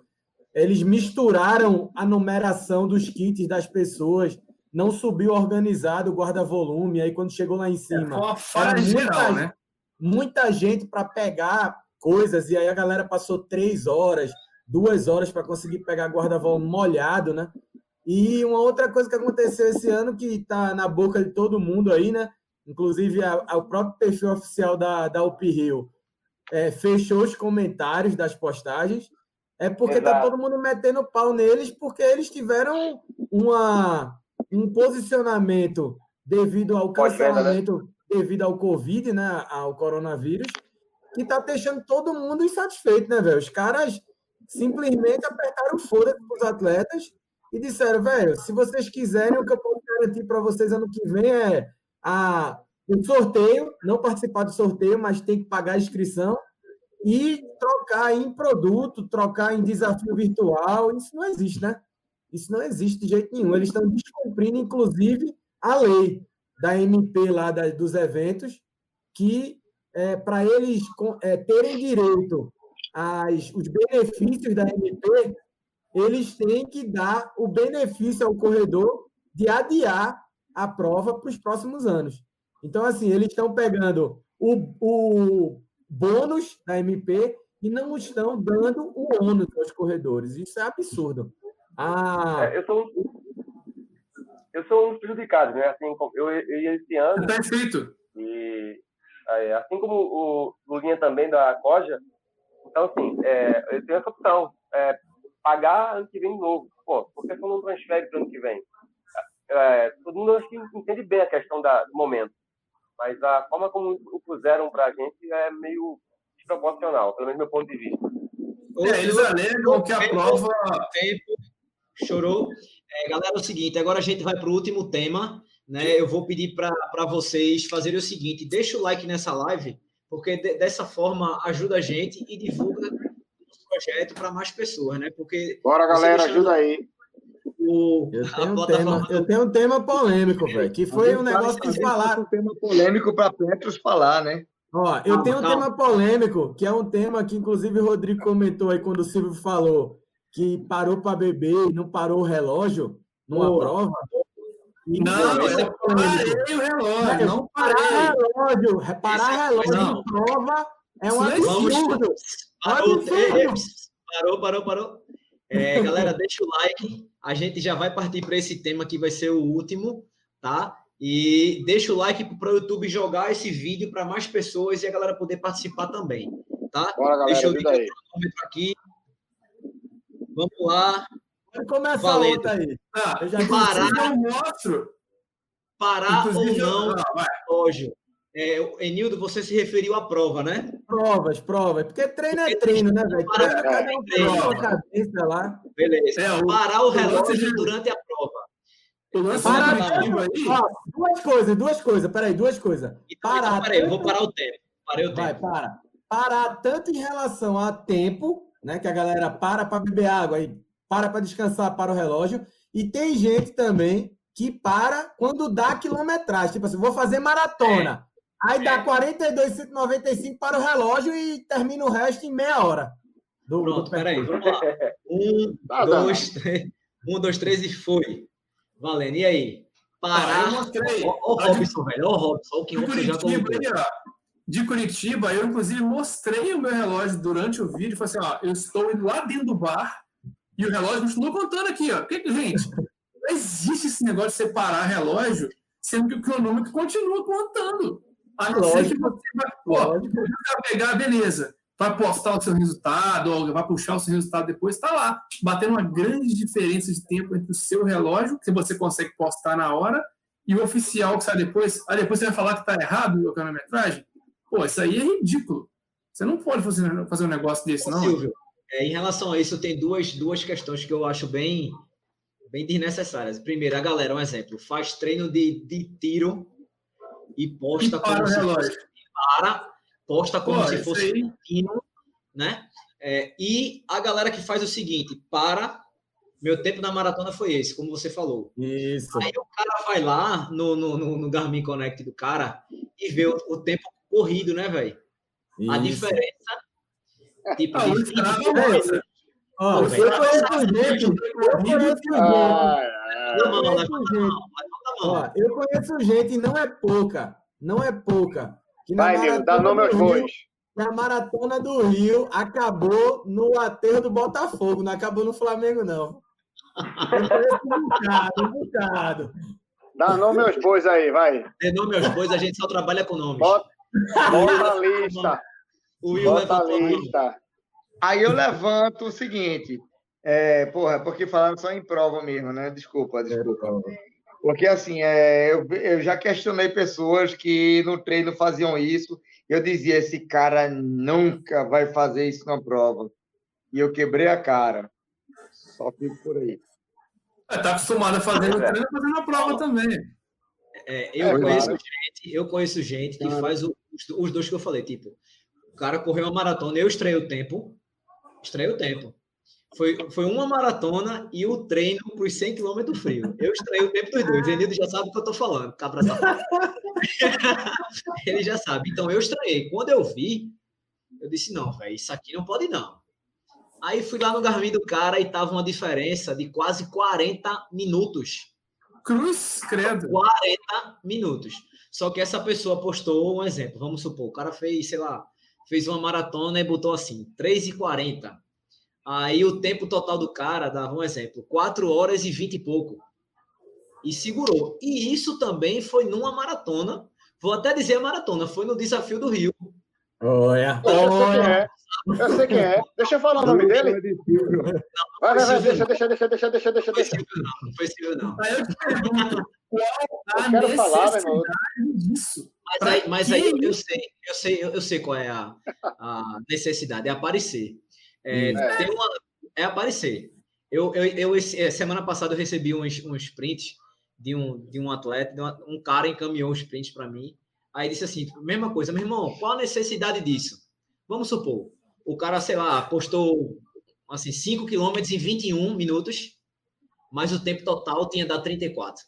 Eles misturaram a numeração dos kits das pessoas, não subiu organizado o guarda-volume, aí quando chegou lá em Foi cima uma falha Era muita geral, né? muita gente para pegar coisas, e aí a galera passou três horas, duas horas para conseguir pegar guarda-volume molhado, né? E uma outra coisa que aconteceu esse ano, que está na boca de todo mundo aí, né? Inclusive a- a- o próprio perfil oficial da, da UP Rio é, fechou os comentários das postagens, é porque tá Exato. todo mundo metendo pau neles, porque eles tiveram uma, um posicionamento devido ao né? cancelamento, devido ao Covid, né? Ao coronavírus, que tá deixando todo mundo insatisfeito, né, velho? Os caras simplesmente apertaram foda para os atletas e disseram, velho, se vocês quiserem, o que eu posso garantir para vocês ano que vem é a, o sorteio, não participar do sorteio, mas tem que pagar a inscrição e trocar em produto, trocar em desafio virtual. Isso não existe, né? Isso não existe de jeito nenhum. Eles estão descumprindo, inclusive, a lei da MP lá da- dos eventos, que é, para eles é, terem direito às, os benefícios da MP, eles têm que dar o benefício ao corredor de adiar a prova para os próximos anos. Então, assim, eles estão pegando o, o bônus da MP e não estão dando o ônus aos corredores. Isso é absurdo. Ah, É, eu sou um, eu sou um dos prejudicados, né? Assim, como eu, eu ia esse ano escrito. e assim como o Lulinha também da Coja, então assim, é, eu tenho essa opção, é, pagar ano que vem de novo. Pô, por que você não transfere para ano que vem? É, todo mundo acho que entende bem a questão da, do momento, mas a forma como o puseram para a gente é meio desproporcional, pelo menos do meu ponto de vista. É, eles alegam que a prova. tempo, chorou. É, galera, é o seguinte, agora a gente vai para o último tema, né? Eu vou pedir para vocês fazerem o seguinte, deixa o like nessa live, porque de- dessa forma ajuda a gente e divulga o projeto para mais pessoas, né? Porque Bora, galera, ajuda aí. o, eu tenho, um tema, eu tenho um tema polêmico, velho, que foi um negócio que eles falaram. um tema polêmico para Petros falar, né? Ó, eu Calma, tenho um calma. tema polêmico, que é um tema que, inclusive, o Rodrigo comentou aí quando o Silvio falou que parou para beber e não parou o relógio numa Boa. prova. E Não, isso é eu polêmico. parei o relógio, não Parar parei. relógio, parar relógio não. prova é um não absurdo. Parou, parou, parou, parou. É, galera, deixa o like. A gente já vai partir para esse tema que vai ser o último, tá? E deixa o like para o YouTube jogar esse vídeo para mais pessoas e a galera poder participar também, tá? Bora, galera, Deixa eu cronômetro aqui. Vamos lá. Vamos começar outra aí. Tá, Eu já Parar. eu mostro. Parar Inclusive, ou não, eu- ah. É, Enildo, você se referiu à prova, né? Provas, provas. Porque treino é treino, né, velho? Treino é cada um treino. cabeça lá. Beleza. É, o, Parar o relógio durante a prova. O lance Para, aí... duas coisas, duas coisas. Peraí, duas coisas. Então, parar. Então, peraí, eu vou parar o tempo. Parei o tempo. Vai, para. Parar tanto em relação a tempo, né? Que a galera para para beber água e para para descansar para o relógio. E tem gente também que para quando dá quilometragem. Tipo assim, vou fazer maratona. É. Aí dá 42,95 para o relógio e termina o resto em meia hora. Do, Pronto, do peraí, vamos lá. Um, tá, dois, três. Um, dois, três e foi. Valendo, e aí? Parar. Ah, eu mostrei. Ó, o Robson, velho. Ó, o Robson. o que o Robson já colocou. De Curitiba, eu inclusive mostrei o meu relógio durante o vídeo. Falei assim: ó, eu estou indo lá dentro do bar e o relógio continua contando aqui, ó. Que, gente, não existe esse negócio de separar relógio, sendo que o cronômetro continua contando. A não ser que você vai, pô, pegar, beleza, vai postar o seu resultado, vai puxar o seu resultado depois, está lá, batendo uma grande diferença de tempo entre o seu relógio, que você consegue postar na hora, e o oficial que sai depois. Aí depois você vai falar que está errado a cronometragem? Pô, isso aí é ridículo. Você não pode fazer, fazer um negócio desse, não. Silvio, é, em relação a isso, tem duas, duas questões que eu acho bem, bem desnecessárias. Primeiro, a galera, um exemplo, faz treino de, de tiro e posta e como se fosse para, posta como Pô, se fosse um tino, né? É, e a galera que faz o seguinte, para, meu tempo na maratona foi esse, como você falou. Isso. Aí o cara vai lá no, no, no, no Garmin Connect do cara e vê o, o tempo corrido, né, velho? A diferença, tipo, ah, de 20 minutos. Ó, eu conheço gente, eu conheço gente. Eu conheço gente, e não é pouca, não é pouca. Que Vai, Nil, dá nome aos bois. Na Maratona do Rio, acabou no aterro do Botafogo, não acabou no Flamengo, não. um bocado, um bocado. Dá nome aos bois aí, vai. Dê nome aos bois, a gente só trabalha com nomes. Bota, bota a lista. O Will bota a lista. Aí eu levanto o seguinte. É, porra, porque falaram só em prova mesmo, né? Desculpa, desculpa. É, porque, assim, é, eu, eu, já questionei pessoas que no treino faziam isso. Eu dizia: esse cara nunca vai fazer isso na prova. E eu quebrei a cara. Só fico por aí. É, tá acostumado a fazer no é. treino, fazendo a prova também. É, eu, é, conheço claro. gente, eu conheço gente que claro. faz o, os dois que eu falei. Tipo, o cara correu uma maratona, eu estreio o tempo. Estreio o tempo. Foi, foi uma maratona e o treino por 100 km frio. Eu extraí o tempo dos dois. O Enildo já sabe o que eu tô falando, cabra. (laughs) Ele já sabe. Então eu extraí. Quando eu vi, eu disse: não, velho, isso aqui não pode não. Aí fui lá no Garmin do cara e tava uma diferença de quase 40 minutos. Cruz, credo. 40 minutos. Só que essa pessoa postou um exemplo. Vamos supor, o cara fez, sei lá, fez uma maratona e botou assim, 3h40. Aí o tempo total do cara, dava um exemplo, 4 horas e 20 e pouco. E segurou. E isso também foi numa maratona. Vou até dizer a maratona, foi no Desafio do Rio. Olha. Olha. Eu sei quem é. Deixa eu falar o nome dele. Vai, vai, vai, deixa, deixa, deixa, deixa, deixa, deixa. Foi Silvio, não. Não foi Silvio, não. Aí eu te pergunto, qual a quero falar, meu disso? Mas aí, mas aí eu sei, eu sei, eu sei qual é a, a necessidade, é aparecer. É, é. Tem uma, é aparecer. Eu, eu, eu esse, é, semana passada eu recebi uns, uns prints de um, de um atleta, de uma, um cara encaminhou os prints para mim. Aí disse assim: mesma coisa, meu irmão, qual a necessidade disso? Vamos supor, o cara, sei lá, postou assim, 5 km em 21 minutos, mas o tempo total tinha dado 34.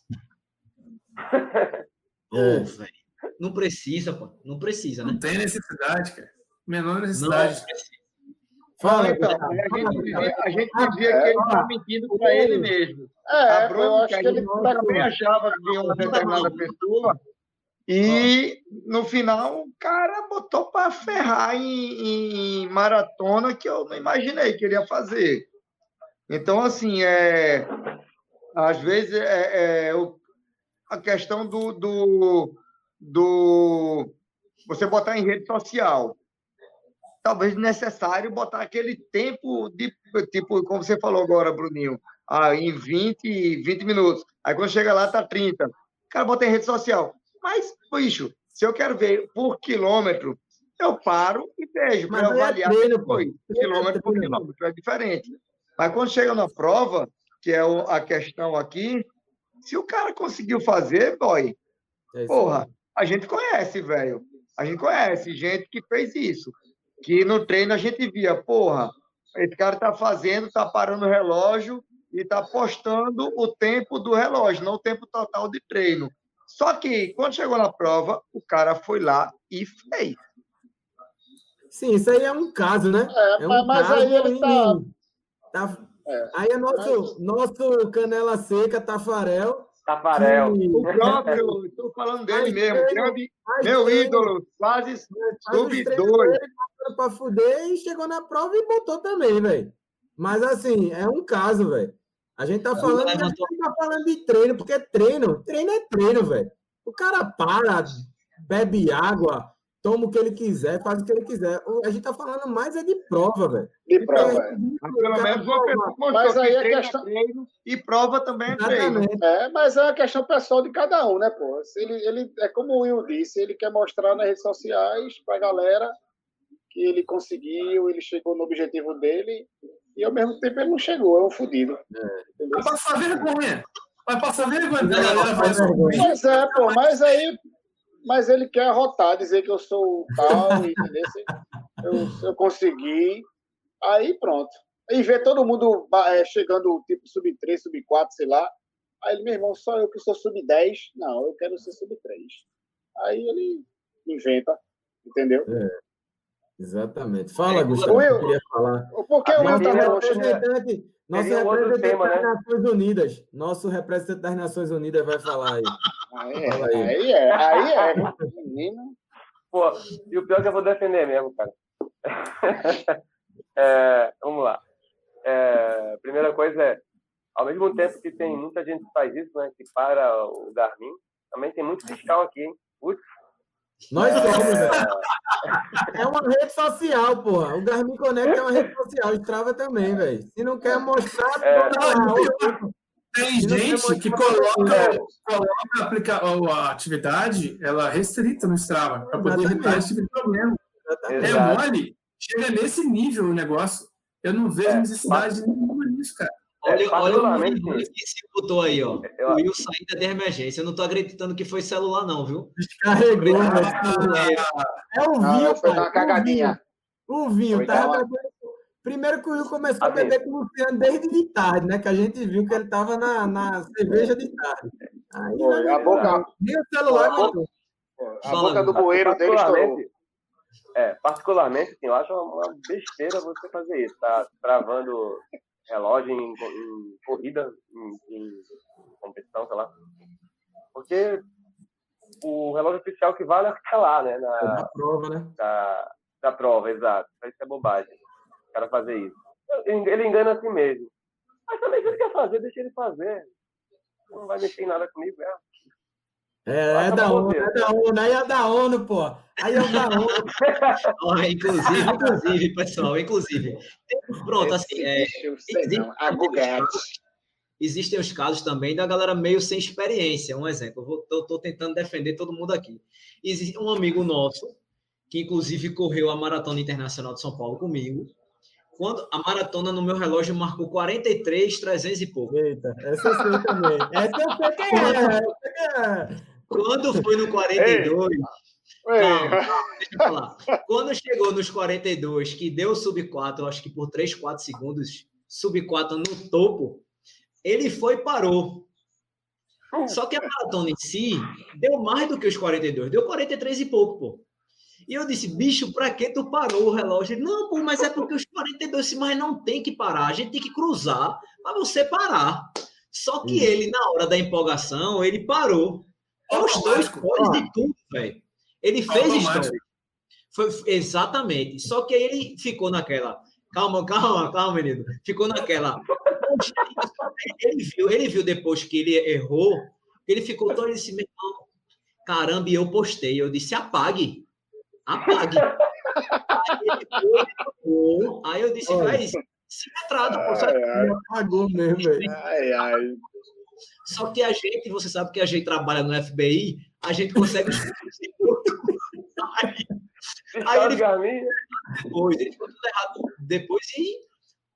Pô, (laughs) é. velho. Não precisa, pô. Não precisa, né? Não tem necessidade, cara. Menor necessidade. Fala, então, a gente dizia, a gente dizia que ele estava mentindo para ele mesmo. É, a eu acho que ele também achava de uma determinada pessoa. E no final o cara botou para ferrar em, em, maratona que eu não imaginei que ele ia fazer. Então, assim, é, às vezes é, é a questão do, do, do você botar em rede social talvez necessário botar aquele tempo de tipo, como você falou agora, Bruninho, ah, em 20, 20 minutos. Aí quando chega lá, tá 30. O cara bota em rede social. Mas, bicho, Se eu quero ver por quilômetro, eu paro e vejo para é avaliar é treino, foi, quilômetro por quilômetro, é diferente. Mas quando chega na prova, que é a questão aqui, se o cara conseguiu fazer, boy, é porra, a gente conhece, velho. A gente conhece gente que fez isso. Que no treino a gente via, porra, esse cara tá fazendo, tá parando o relógio e tá postando o tempo do relógio, não o tempo total de treino. Só que quando chegou na prova, o cara foi lá e fez. Sim, isso aí é um caso, né? É, é um mas, caso aí ele tá... tá... É. Aí é nosso, mas... nosso canela seca, Tafarel. Tafarel. O próprio, estou falando dele mesmo, grande, meu ídolo, quase sub-2. Para fuder e chegou na prova e botou também, velho. Mas assim, é um caso, velho. A gente tá falando, a gente tá falando de treino, porque treino, treino é treino, velho. O cara para, bebe água, toma o que ele quiser, faz o que ele quiser. A gente tá falando mais é de prova, velho. De prova, é. Pelo menos uma pessoa mas aí é questão treino e prova também é treino. É, mas é a questão pessoal de cada um, né, pô? Ele, ele, é como o Will disse, ele quer mostrar nas redes sociais pra galera que ele conseguiu, ele chegou no objetivo dele e ao mesmo tempo ele não chegou, é um fodido. É. Vai passar vergonha. Vai passar vergonha. Mas é, pô, mas aí mas ele quer arrotar, dizer que eu sou tal, (laughs) entendeu? Eu, eu consegui. Aí pronto. E ver todo mundo é, chegando tipo sub-3, sub-4, sei lá. Aí ele, meu irmão, só eu que sou sub-10. Não, eu quero ser sub-3. Aí ele inventa, entendeu? É, exatamente. Fala, é, Gustavo, eu queria falar. Porque o Will tá representante, nosso representante tema, das né? Nações Unidas. Nosso representante das Nações Unidas vai falar aí. Aí é, aí. aí é, aí é. Menino. Pô, e o pior é que eu vou defender mesmo, cara. (laughs) é, vamos lá. É, primeira coisa é, ao mesmo tempo que tem muita gente que faz isso, né, que para o Garmin, também tem muito fiscal aqui, hein? Putz. Nós somos, é... (laughs) é uma rede social, porra. O Garmin Connect é uma rede social, o Strava também, velho. Se não quer mostrar, é... não, tem gente que coloca, coloca aplica, a atividade ela restrita no Strava para poder evitar esse tipo de problema. É mole, chega nesse nível o negócio. Eu não vejo é, necessidade mas... nenhuma nisso, cara. Olha, é, olha o que se botou aí, ó. Eu, o Will saída de emergência. Eu não tô acreditando que foi celular, não, viu? Descarregou, ah, É o vinho, Foi uma cagadinha. O vinho, tá Primeiro que o Will começou a beber com o Luciano desde de tarde, né? Que a gente viu que ele estava na, na cerveja de tarde. Aí, Foi, a boca. Nem o celular, a boca, a boca do bueiro dele estourou. É, particularmente, assim, eu acho uma besteira você fazer isso, tá travando relógio em, em corrida, em, em, competição, sei lá. Porque o relógio oficial que vale é o lá, né? Na, da prova, né? Da, da prova, exato. Isso é bobagem cara fazer isso. Ele engana assim mesmo. Mas também se ele quer fazer, deixa ele fazer. Não vai mexer em nada comigo, é. É, é da ONU, é da ONU, aí é da ONU, pô. Aí é da ONU. (laughs) oh, inclusive, (laughs) inclusive, pessoal, inclusive. Pronto, assim, é, existe, existem os casos também da galera meio sem experiência. Um exemplo, eu estou tentando defender todo mundo aqui. Existe um amigo nosso, que inclusive correu a Maratona Internacional de São Paulo comigo, quando a maratona no meu relógio marcou 43, 300 e pouco. Eita, essa eu sei também. (laughs) Essa eu sei que é. Quando foi no 42. Calma, deixa eu falar. Quando chegou nos 42, que deu sub 4, acho que por 3, 4 segundos, sub 4 no topo, ele foi e parou. Só que a maratona em si deu mais do que os 42, deu 43 e pouco, pô. E eu disse, bicho, para que tu parou o relógio? Ele, não, pô, mas é porque os 42, mas não tem que parar, a gente tem que cruzar para você parar. Só que ele, na hora da empolgação, ele parou. Os dois cores de tudo, velho. Ele fez história. Foi, exatamente. Só que aí ele ficou naquela. Calma, calma, calma, menino. Ficou naquela. Ele viu, ele viu depois que ele errou, ele ficou todo esse meu caramba, e eu postei. Eu disse, apague apague. aí, eu disse, mas se retrata, pô, Apagou mesmo, velho. Ai, ai. Só que a gente, você sabe que a gente trabalha no FBI, a gente consegue aí, (laughs) aí ele depois, ele ficou tudo errado depois e.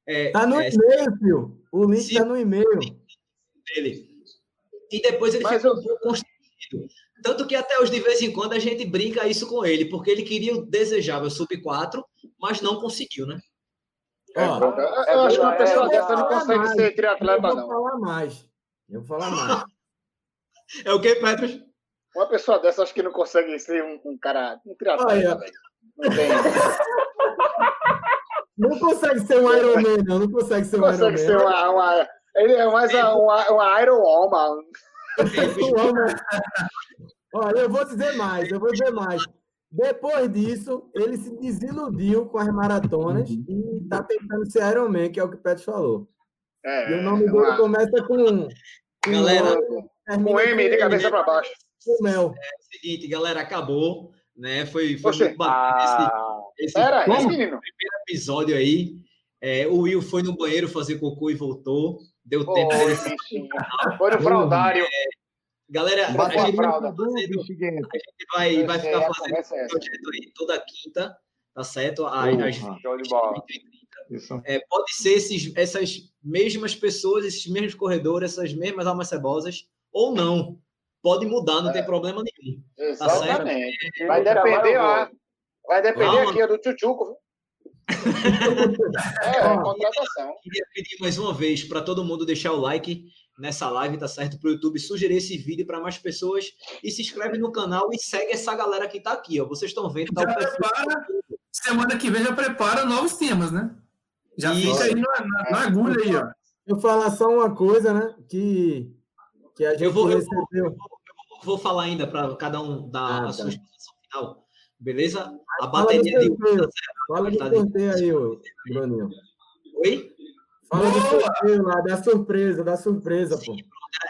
É, tá no é, e-mail, filho. O link se, tá no e-mail. Dele. E depois ele Mas ficou eu... um pouco constrangido. Tanto que até hoje, de vez em quando, a gente brinca isso com ele, porque ele queria o desejável sub-4, mas não conseguiu, né? É, eu, eu acho que uma pessoa dessa não consegue mais. ser triatleta, não. Vou falar mais. Eu vou falar mais. é o que, Petros? Uma pessoa dessa acho que não consegue ser um, um cara. Um triatleta, Não, tem... não consegue ser um Iron Man, não. Não consegue ser um Iron Man. Consegue ser uma, uma, Ele é mais uma, uma Iron Woman. (laughs) Olha, eu vou dizer mais, eu vou dizer mais. Depois disso, ele se desiludiu com as maratonas uhum. e está tentando ser Iron Man, que é o que o Pet falou. É, e o nome é dele uma... começa com. com galera, né? com, M de cabeça para baixo. Com mel. É, é o seguinte, galera, acabou. Né? Foi, foi muito bacana ah, esse, esse, esse menino. primeiro episódio aí. É, o Will foi no banheiro fazer cocô e voltou. Deu oh, tempo dele. Foi no fraudário. É, galera, a gente, tá fazendo, a gente, vai, vai ficar é fazendo essa, aí toda quinta, tá certo? Aí, uhum, de 20, é, pode ser esses, essas mesmas pessoas, esses mesmos corredores, essas mesmas almas cebosas, ou não. Pode mudar, não é. tem problema nenhum. Tá Exatamente. Tá vai depender, ó, ah, vai depender Calma. aqui do Tchutchuco. é, (laughs) é contratação. Queria pedir mais uma vez para todo mundo deixar o like nessa live, tá certo? Para o YouTube sugerir esse vídeo para mais pessoas e se inscreve no canal e segue essa galera que tá aqui, ó. Vocês estão vendo. Tá prepara, semana que vem já prepara novos temas, né? Já Isso. fica aí na, na, na, agulha aí, ó. Eu falar só uma coisa, né? Que, que a gente eu vou, recebeu. Eu vou, eu vou falar ainda para cada um dar ah, a tá. sua explicação final. Beleza? A bateria de. Fala do sorteio aí, Bruninho. Oi? Fala do sorteio lá, da surpresa, da surpresa, Sim, pô.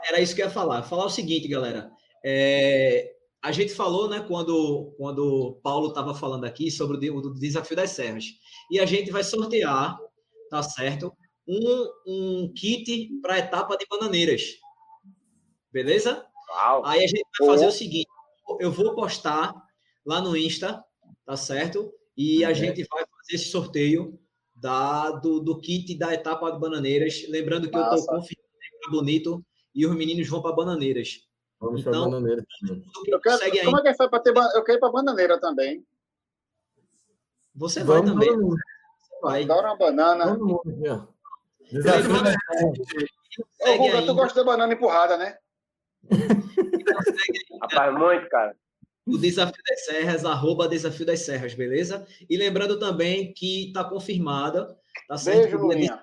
Era isso que eu ia falar. Falar o seguinte, galera. É, a gente falou, né, quando, quando o Paulo estava falando aqui sobre o, o, desafio das serras. E a gente vai sortear, tá certo? Um, um kit para a etapa de bananeiras. Beleza? Uau. Aí a gente vai fazer o seguinte: eu vou postar lá no Insta, tá certo? E a gente vai fazer esse sorteio da, do, do kit da etapa de Bananeiras. Lembrando que Nossa. eu estou confirmando para Bonito e os meninos vão para Bananeiras. Vamos então, para Bananeiras. Eu quero, como é que foi para ter Eu quero ir para Bananeira também. Você vai Vamos também. Você vai. Adoro uma banana. Vamos, Ô, Guga, tu gosta de banana empurrada, né? Rapaz, muito, cara o Desafio das Serras, arroba Desafio das Serras, beleza? E lembrando também que está confirmada, tá certo? Beijo,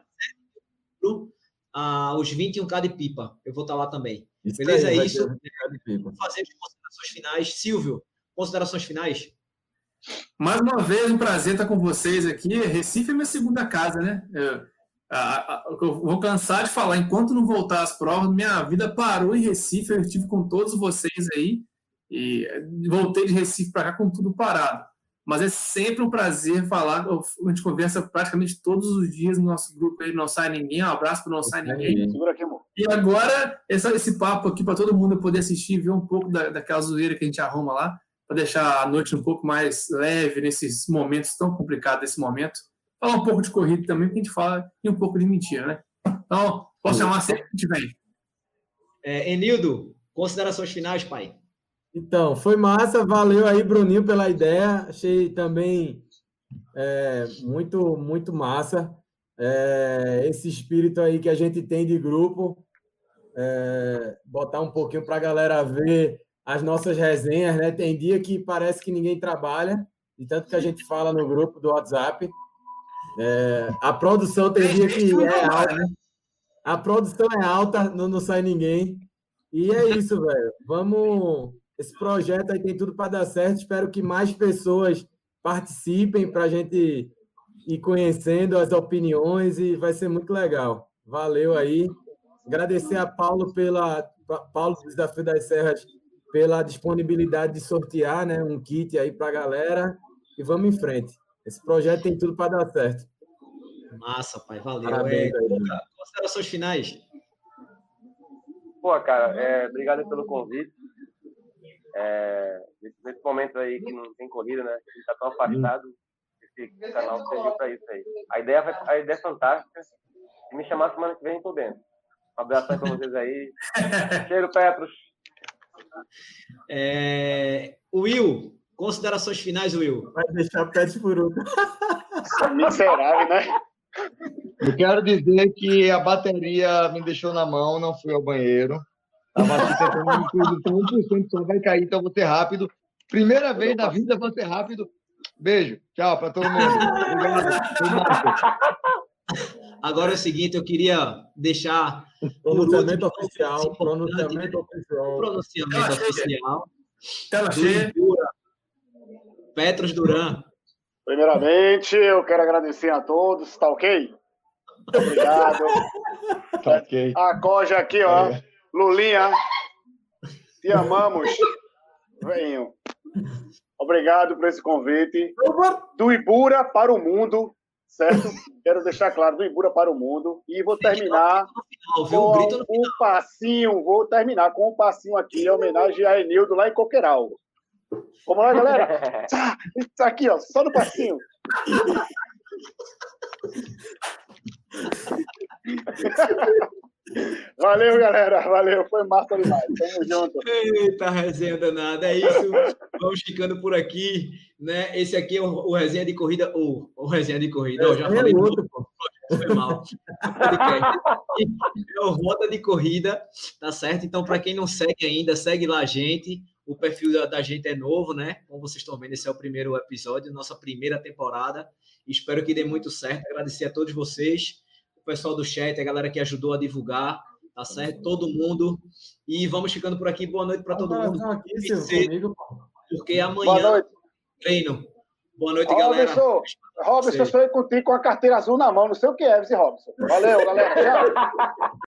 ah, os 21K de pipa. Eu vou estar tá lá também. Isso beleza? Aí, é isso. Vamos fazer as considerações finais. Silvio, considerações finais? Mais uma vez, um prazer estar com vocês aqui. Recife é minha segunda casa, né? Eu, eu vou cansar de falar. Enquanto não voltar às provas, minha vida parou em Recife. Eu estive com todos vocês aí. E voltei de Recife para cá com tudo parado. Mas é sempre um prazer falar. A gente conversa praticamente todos os dias no nosso grupo aí, não sai ninguém. Um abraço para não sai ninguém. E agora, esse, esse papo aqui para todo mundo poder assistir, ver um pouco da, daquela zoeira que a gente arruma lá, para deixar a noite um pouco mais leve nesses momentos tão complicados desse momento. Falar um pouco de corrida também, que a gente fala, e um pouco de mentira, né? Então, posso chamar sempre que a gente vem. É, Enildo, considerações finais, pai? Então, foi massa, valeu aí, Bruninho, pela ideia. Achei também é, muito, muito massa é, esse espírito aí que a gente tem de grupo. É, botar um pouquinho para a galera ver as nossas resenhas, né? Tem dia que parece que ninguém trabalha, de tanto que a gente fala no grupo do WhatsApp. É, a produção tem dia que é alta, né? A produção é alta, não, não sai ninguém. E é (laughs) isso, velho. Vamos esse projeto aí tem tudo para dar certo. Espero que mais pessoas participem para a gente ir conhecendo as opiniões e vai ser muito legal. Valeu aí. Agradecer a Paulo pela Paulo do Desafio das Serras pela disponibilidade de sortear, né, um kit aí para a galera e vamos em frente. Esse projeto tem tudo para dar certo. Massa, pai, valeu. Parabéns, é, considerações finais. Pô, cara, é, obrigado pelo convite. É, nesse momento aí que não tem corrida, né? A gente tá tão afastado, esse canal serviu para isso aí. A ideia, vai, a ideia é fantástica. Se me chamar semana que vem, tô dentro. Um abraço para vocês aí. (laughs) Cheiro, Petros. É... Will, considerações finais, Will. Vai deixar Pet por último. (laughs) Miserável, né? Eu quero dizer que a bateria me deixou na mão, não fui ao banheiro. Estava aqui tentando me cuidar, então 1% só vai cair, então vou ser rápido. Primeira vez na vida, vou ser rápido. Beijo. Tchau para todo mundo. Obrigado. (laughs) Agora é o seguinte, eu queria deixar. (laughs) Pronunciamento oficial. Pronunciamento oficial. Pronunciamento oficial. Tela cheia. Petros Duran. Primeiramente, eu quero agradecer a todos, tá ok? Obrigado. (laughs) Tá ok. A Coja aqui, ó. É. Lulinha, te amamos. Venham. Obrigado por esse convite. Do Ibura para o mundo, certo? Quero deixar claro, do Ibura para o mundo. E vou terminar com um passinho, vou terminar com um passinho aqui, em homenagem a Enildo lá em Coqueiral. Vamos lá, galera? (laughs) Tá aqui, ó, só no passinho. (laughs) Valeu, galera. Valeu. Foi massa demais. Tamo junto. Eita, resenha danada. É isso. Vamos ficando por aqui. Né? Esse aqui é o, o resenha de corrida. Ou o, o resenha de corrida. Eu já é falei outro, pô. Foi mal. É o Rota de Corrida, tá certo? Então, para quem não segue ainda, segue lá a gente. O perfil da, da, gente é novo, né? Como vocês estão vendo, esse é o primeiro episódio, nossa primeira temporada. Espero que dê muito certo. Agradecer a todos vocês, o pessoal do chat, a galera que ajudou a divulgar, tá certo? Todo mundo. E vamos ficando por aqui. Boa noite para todo mundo. Aqui, seu porque amanhã treino. Boa noite, Robinson, galera. Robson, eu sou contigo com a carteira azul na mão. Não sei o que é, esse Robson. Valeu, galera. Tchau. (laughs)